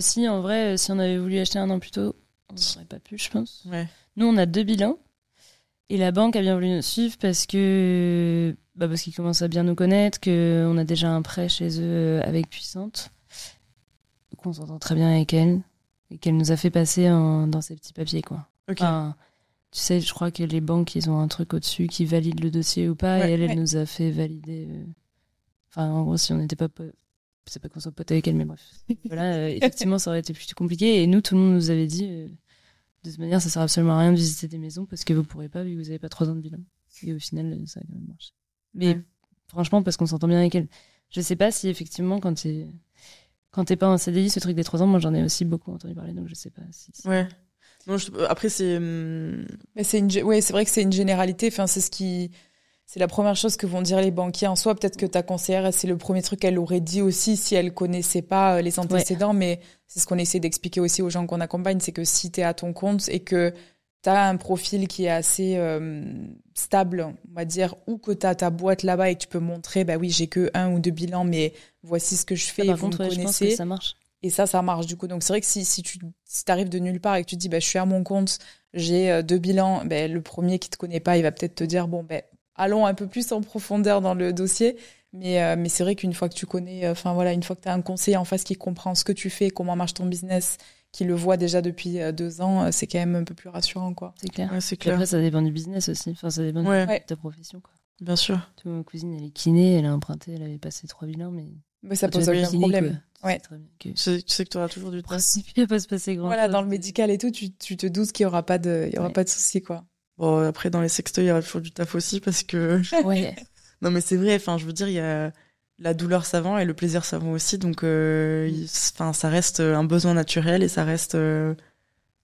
Si, en vrai, si on avait voulu acheter un an plus tôt, on n'aurait pas pu, je pense. Ouais. Nous, on a deux bilans. Et la banque a bien voulu nous suivre parce que bah parce qu'ils commencent à bien nous connaître, qu'on a déjà un prêt chez eux avec Puissante qu'on s'entend très bien avec elle et qu'elle nous a fait passer dans ces petits papiers, quoi. tu sais, je crois que les banques, ils ont un truc au-dessus qui valide le dossier ou pas, et elle, elle nous a fait valider. Euh, enfin, en gros, si on n'était pas c'est pas qu'on soit pote avec elle, mais bref. voilà, euh, effectivement, ça aurait été plus compliqué. Et nous, tout le monde nous avait dit, euh, de toute manière, ça sert absolument à rien de visiter des maisons parce que vous pourrez pas vu que vous avez pas trois ans de bilan. Et au final, ça a quand même marché. Mais franchement, parce qu'on s'entend bien avec elle. Je sais pas si effectivement, quand c'est quand t'es pas en CDI, ce truc des trois ans, moi j'en ai aussi beaucoup entendu parler, donc je sais pas si. Ouais. Non, après c'est. Hum, Mais c'est une, ouais, c'est vrai que c'est une généralité. Enfin, c'est ce qui, c'est la première chose que vont dire les banquiers en soi. Peut-être que ta conseillère, c'est le premier truc qu'elle aurait dit aussi si elle connaissait pas euh, les antécédents. Mais c'est ce qu'on essaie d'expliquer aussi aux gens qu'on accompagne, c'est que si t'es à ton compte et que tu as un profil qui est assez euh, stable, on va dire, ou que tu as ta boîte là-bas et que tu peux montrer, bah oui, j'ai que un ou deux bilans, mais voici ce que je fais, et vous me connaissez. ça marche. Et ça, ça marche du coup. Donc c'est vrai que si, si tu si arrives de nulle part et que tu te dis, bah, je suis à mon compte, j'ai euh, deux bilans, ben le premier qui te connaît pas, il va peut-être te dire, bon, ben allons un peu plus en profondeur dans le dossier. Mais, euh, mais c'est vrai qu'une fois que tu connais, euh, enfin voilà, une fois que tu as un conseiller en face qui comprend ce que tu fais, comment marche ton business, qui le voit déjà depuis deux ans, c'est quand même un peu plus rassurant, quoi. C'est clair. Ouais, c'est clair. Après, ça dépend du business aussi. Enfin, ça dépend Ouais. de ta profession, quoi. Bien sûr. Tu vois, ma cousine, elle est kiné, elle a emprunté, elle avait passé trois bilans, mais. Mais ça pose aucun problème. quoi, Ouais. sais très bien Tu sais, tu sais que tu auras toujours du temps. principe, il va pas se passer grand Voilà, dans le médical et tout, tu, tu te doutes qu'il y aura pas de, il y aura Ouais. pas de souci, quoi. Bon, après, dans les sextoys, il y aura toujours du taf aussi parce que. Ouais. Non, mais c'est vrai, enfin, je veux dire, il y a la douleur savant et le plaisir savant aussi. Donc, euh, enfin, ça reste un besoin naturel et ça reste euh,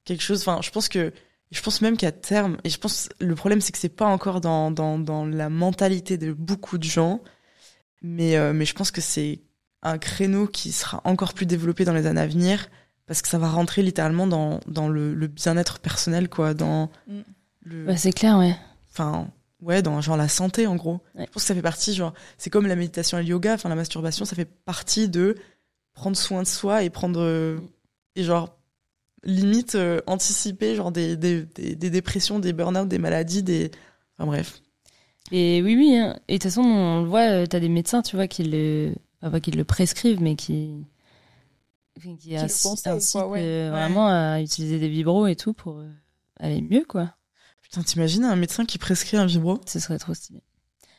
quelque chose. Enfin, je pense que. Je pense même qu'à terme, et je pense le problème c'est que c'est pas encore dans, dans, dans la mentalité de beaucoup de gens, mais, euh, mais je pense que c'est un créneau qui sera encore plus développé dans les années à venir parce que ça va rentrer littéralement dans, dans le, le bien-être personnel, quoi, dans Mm. le, Bah, c'est clair, ouais. enfin ouais dans genre la santé en gros Ouais. je pense que ça fait partie genre c'est comme la méditation et le yoga enfin la masturbation ça fait partie de prendre soin de soi et prendre euh, et genre limite euh, anticiper genre des, des, des, des dépressions des burn-out des maladies des enfin bref Et oui, oui. hein. Et de toute façon, on le voit, euh, t'as des médecins, tu vois, qui le, pas qui le prescrivent, mais qui, qui, quoi, incitent, ouais. euh, Ouais. vraiment à utiliser des vibros et tout pour euh, aller mieux, quoi. putain t'imagines un médecin qui prescrit un vibro? Ce serait trop stylé.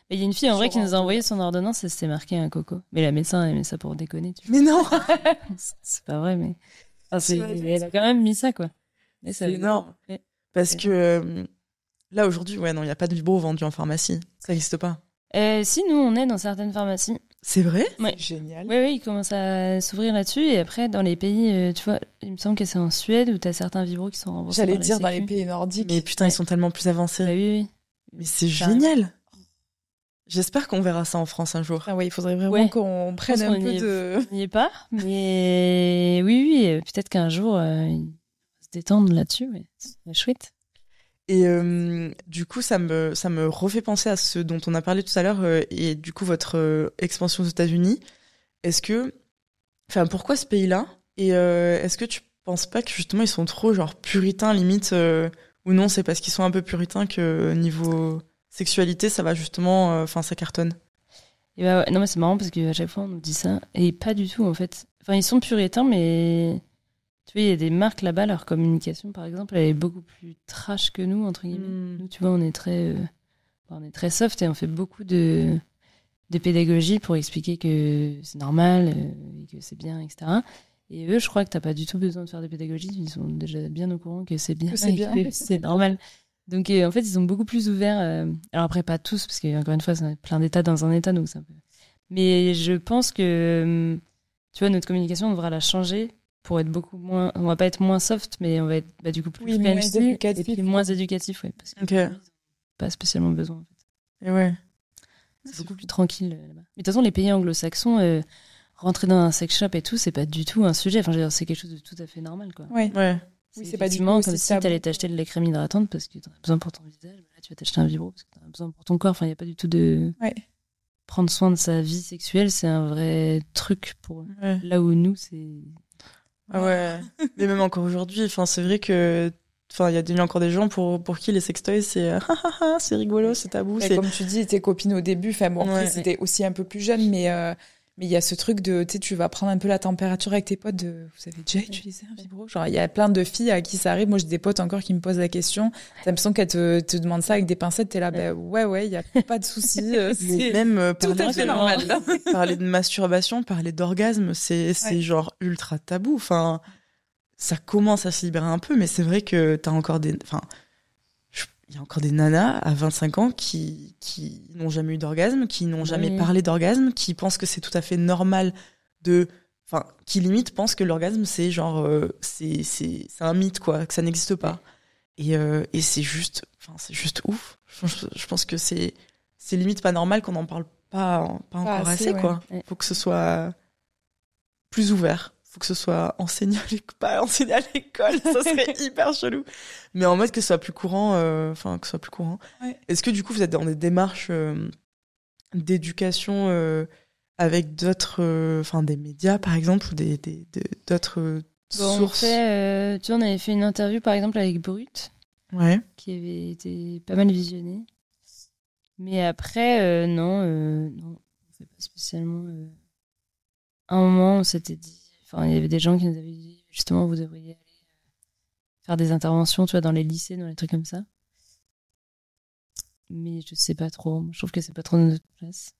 Mais il y a une fille en vrai qui nous a envoyé son ordonnance et c'était marqué un coco. Mais la médecin elle met ça pour déconner, tu vois. mais non C'est pas vrai, mais. Enfin, elle a quand même mis ça, quoi. C'est énorme Ouais. parce que euh, là aujourd'hui ouais non il n'y a pas de vibro vendu en pharmacie ça n'existe pas Euh, si, nous, on est dans certaines pharmacies. C'est vrai? Ouais. Génial. Oui, oui, ils commencent à s'ouvrir là-dessus. Et après, dans les pays, euh, tu vois, il me semble que c'est en Suède où tu as certains vibros qui sont remboursés. J'allais dire dans les pays nordiques. mais putain ils sont tellement plus avancés Bah oui, oui. Mais c'est génial. J'espère qu'on verra ça en France un jour. Ah ouais, il faudrait vraiment Ouais. qu'on prenne un peu est. de. On n'y est pas. Mais oui, oui, euh, peut-être qu'un jour, euh, ils se détendre là-dessus. Mais c'est chouette. Et euh, du coup, ça me, ça me refait penser à ce dont on a parlé tout à l'heure euh, et du coup votre euh, expansion aux États-Unis. Est-ce que, enfin, pourquoi ce pays-là? Et est-ce que tu penses pas que justement ils sont trop genre puritains limite ou non C'est parce qu'ils sont un peu puritains que niveau sexualité, ça va justement, enfin, ça cartonne? Bah non, mais c'est marrant parce qu'à chaque fois, on nous dit ça. Et pas du tout, en fait. Enfin, ils sont puritains, mais. Tu vois, il y a des marques là-bas, leur communication, par exemple, elle est beaucoup plus trash que nous, entre guillemets. Mm. Nous, tu vois, on est très. euh, on est très soft et on fait beaucoup de, de pédagogie pour expliquer que c'est normal euh, et que c'est bien, etc. Et eux, je crois que t'as pas du tout besoin de faire de pédagogie. Ils sont déjà bien au courant que c'est bien, c'est bien. c'est normal. Donc, euh, en fait, ils sont beaucoup plus ouverts. alors après, pas tous, parce qu'encore une fois, c'est plein d'états dans un état, donc c'est un peu. Mais je pense que, hum, tu vois, notre communication, on devra la changer pour être beaucoup moins. On va pas être moins soft, mais on va être bah, du coup plus Oui, moins éducatif. et puis moins éducatif, ouais, parce que Ok. ils ont pas spécialement besoin. En fait. Et ouais. C'est beaucoup plus tranquille euh, là-bas. Mais de toute façon, les pays anglo-saxons, euh, rentrer dans un sex shop et tout, c'est pas du tout un sujet. Enfin, je veux dire, c'est quelque chose de tout à fait normal, quoi. Ouais. Ouais. Oui, c'est pas du tout comme si tabou. t'allais t'acheter de la crème hydratante parce que t'en as besoin pour ton visage. Là, tu vas t'acheter un vibro parce que t'en as besoin pour ton corps. Enfin, il n'y a pas du tout de. Ouais. Prendre soin de sa vie sexuelle, c'est un vrai truc pour ouais. Là où nous, c'est. Ah ouais. Mais même encore aujourd'hui, enfin, c'est vrai que, enfin, il y a a encore des gens pour, pour qui les sextoys, c'est, ah, ah, ah, c'est rigolo, c'est tabou, c'est, comme tu dis, tes copines au début, enfin bon, après Ouais. c'était aussi un peu plus jeune, mais euh, mais il y a ce truc de, tu sais, tu vas prendre un peu la température avec tes potes. De, vous avez déjà utilisé un vibro? Genre, il y a plein de filles à qui ça arrive. Moi, j'ai des potes encore qui me posent la question. T'as l'impression qu'elles te, te demandent ça avec des pincettes. T'es là, ben ouais, ouais, il y a pas de souci. euh, même euh, tout à parler, fait de- normal. parler de masturbation, parler d'orgasme, c'est, c'est Ouais. genre ultra tabou. Enfin, ça commence à se libérer un peu, mais c'est vrai que t'as encore des, enfin, il y a encore des nanas à 25 ans qui, qui n'ont jamais eu d'orgasme, qui n'ont jamais Oui. parlé d'orgasme, qui pensent que c'est tout à fait normal de, enfin, qui limite pensent que l'orgasme c'est genre, euh, c'est, un mythe quoi, que ça n'existe pas. Et, euh, et c'est juste, enfin, c'est juste ouf. Je, je pense que c'est, limite pas normal qu'on n'en parle pas, pas encore assez, assez, ouais. quoi. Ouais. Faut que ce soit plus ouvert. Faut que ce soit enseigné à l'école, pas enseigné à l'école, ça serait hyper chelou. Mais en mode que ce soit plus courant, euh, enfin, que ce soit plus courant. Ouais. Est-ce que du coup vous êtes dans des démarches euh, d'éducation euh, avec d'autres, enfin, des médias par exemple, ou des, des, des- d'autres Bon, on sources? fait, tu vois, on avait fait une interview par exemple avec Brut, Ouais. qui avait été pas mal visionnée. Mais après, non, non. On fait pas spécialement. Euh, un moment, on s'était dit. Enfin, il y avait des gens qui nous avaient dit justement, vous devriez aller faire des interventions, tu vois, dans les lycées, dans les trucs comme ça. Mais je sais pas trop. Je trouve que c'est pas trop notre place.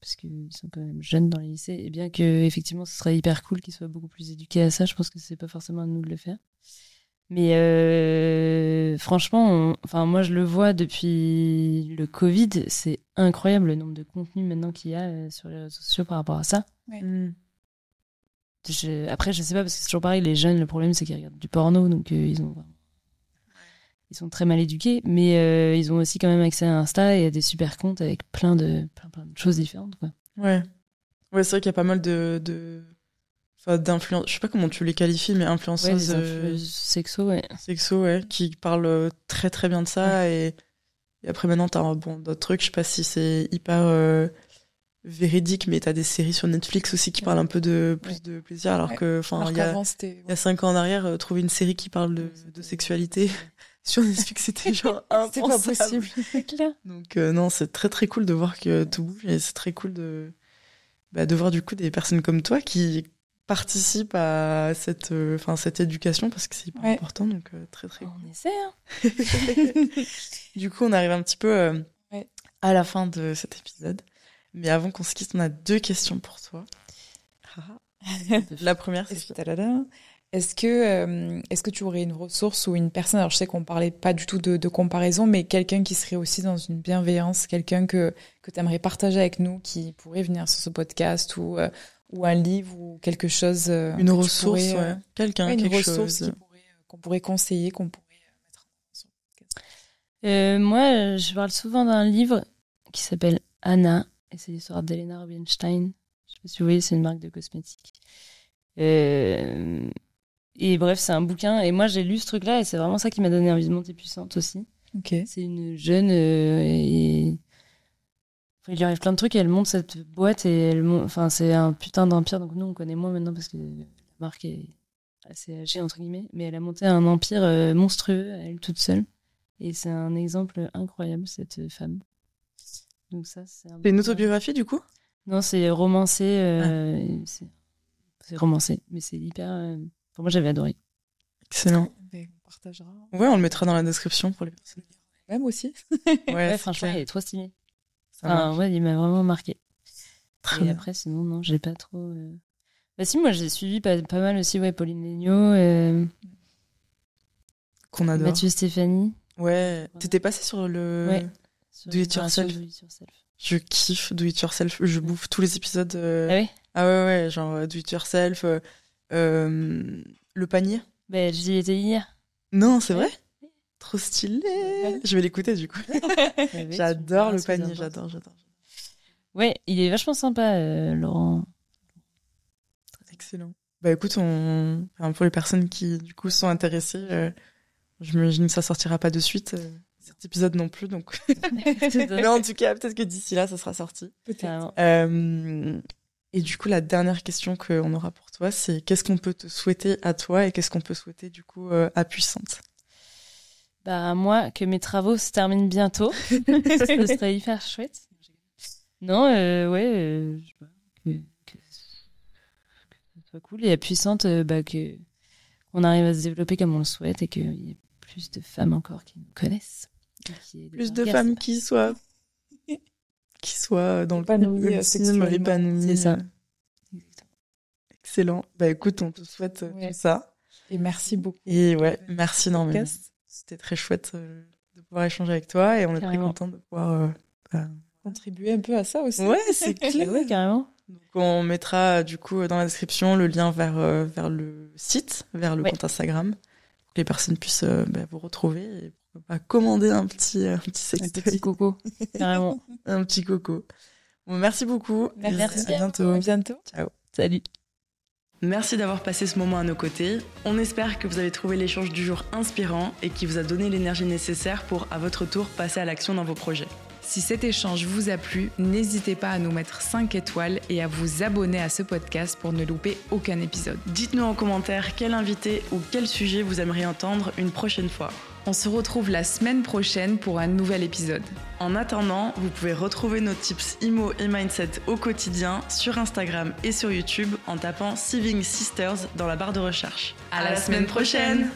Parce qu'ils sont quand même jeunes dans les lycées. Et bien que, effectivement, ce serait hyper cool qu'ils soient beaucoup plus éduqués à ça, je pense que c'est pas forcément à nous de le faire. Mais euh, franchement, enfin moi je le vois depuis le Covid, c'est incroyable le nombre de contenus maintenant qu'il y a euh, sur les réseaux sociaux par rapport à ça. Après, je sais pas parce que c'est toujours pareil, les jeunes, le problème c'est qu'ils regardent du porno, donc euh, ils ont ils sont très mal éduqués, mais ils ont aussi quand même accès à Insta et à des super comptes avec plein de plein, plein de choses différentes quoi. Ouais, ouais, c'est vrai qu'il y a pas mal de, de d'influence je sais pas comment tu les qualifies mais influenceuses euh, sexo ouais. sexo ouais qui parlent euh, très très bien de ça et, après maintenant t'as bon d'autres trucs je sais pas si c'est hyper euh, véridique mais t'as des séries sur Netflix aussi qui parlent un peu de plus de plaisir alors que enfin il y a il y a cinq ans en arrière trouver une série qui parle de, de sexualité sur Netflix c'était genre c'est pas possible. Donc non c'est très très cool de voir que tout bouge et c'est très cool de bah, de voir du coup des personnes comme toi qui participe à cette, euh, enfin cette éducation parce que c'est hyper important, donc euh, très très. On essaie. Hein. du coup, on arrive un petit peu euh, à la fin de cet épisode, mais avant qu'on se quitte, on a deux questions pour toi. la première, c'est est-ce que, est-ce que tu aurais une ressource ou une personne, alors je sais qu'on parlait pas du tout de, de comparaison, mais quelqu'un qui serait aussi dans une bienveillance, quelqu'un que, que tu aimerais partager avec nous, qui pourrait venir sur ce podcast ou, ou un livre ou quelque chose. Euh, une ressource, euh, quelqu'un, une quelque ressource chose. Euh, qu'on pourrait conseiller, qu'on pourrait mettre en euh, Moi, je parle souvent d'un livre qui s'appelle Anna, et c'est l'histoire d'Elena Rubinstein. Je sais pas si vous voyez, c'est une marque de cosmétiques. Euh, et bref, c'est un bouquin. Et moi, j'ai lu ce truc-là, et c'est vraiment ça qui m'a donné envie de monter puissante aussi. C'est une jeune et il lui arrive plein de trucs et elle monte cette boîte et elle enfin c'est un putain d'empire donc nous on connaît moins maintenant parce que la marque est assez âgée entre guillemets mais elle a monté un empire euh, monstrueux elle toute seule et c'est un exemple incroyable cette femme donc ça c'est une autobiographie du coup? Non c'est romancé euh, ah. c'est romancé mais c'est hyper euh, moi j'avais adoré excellent on partagera ouais on le mettra dans la description pour les personnes même aussi ouais, franchement il est trop stylé ouais, il m'a vraiment marqué. et après, sinon, non, j'ai pas trop. Euh... Bah, si, moi, j'ai suivi pas, pas, mal aussi, ouais, Pauline. Euh... Qu'on adore. Mathieu Stéphanie. Ouais, t'étais passé sur le. Ouais. Do It Yourself. Je kiffe Do It Yourself. Je bouffe tous les épisodes. Euh... Ah oui Ah ouais, ouais, genre euh, Do It Yourself. Euh. Le panier. Bah, j'y étais hier. Non, c'est vrai? Trop stylé. Je vais l'écouter du coup. j'adore le panier, j'adore, j'adore. Ouais, il est vachement sympa, euh, Laurent. Excellent. Bah écoute, on... pour les personnes qui du coup sont intéressées, euh, j'imagine que ça sortira pas de suite. Euh, cet épisode non plus, donc. Mais en tout cas, peut-être que d'ici là, ça sera sorti. Peut-être. et du coup, la dernière question qu'on aura pour toi, c'est qu'est-ce qu'on peut te souhaiter à toi et qu'est-ce qu'on peut souhaiter du coup à Puissante? Bah moi, que mes travaux se terminent bientôt. Ce serait hyper chouette. Non, euh, ouais, euh, je sais pas, que, que, ce soit cool et puissante, euh, bah, que on arrive à se développer comme on le souhaite et qu'il y ait plus de femmes encore qui nous connaissent. Plus de femmes qui soient qui soient dans le, le cinéma épanoui. C'est ça. Excellent. Bah écoute, on te souhaite tout ça. Et merci beaucoup. Et ouais, merci énormément. C'était très chouette euh, de pouvoir échanger avec toi et on est très content de pouvoir euh, bah, contribuer un peu à ça aussi. Ouais, c'est clair. ouais, carrément. Donc on mettra du coup dans la description le lien vers euh, vers le site, vers le compte Instagram, pour que les personnes puissent bah, vous retrouver et pas commander un petit un petit sextoy. Un petit coco, carrément. un petit coco. Bon, merci beaucoup. Merci. À bientôt. À bientôt. Ciao. Salut. Merci d'avoir passé ce moment à nos côtés. On espère que vous avez trouvé l'échange du jour inspirant et qui vous a donné l'énergie nécessaire pour, à votre tour, passer à l'action dans vos projets. Si cet échange vous a plu, n'hésitez pas à nous mettre 5 étoiles et à vous abonner à ce podcast pour ne louper aucun épisode. Dites-nous en commentaire quel invité ou quel sujet vous aimeriez entendre une prochaine fois. On se retrouve la semaine prochaine pour un nouvel épisode. En attendant, vous pouvez retrouver nos tips IMO et Mindset au quotidien sur Instagram et sur YouTube en tapant Saving Sisters dans la barre de recherche. À, la, semaine prochaine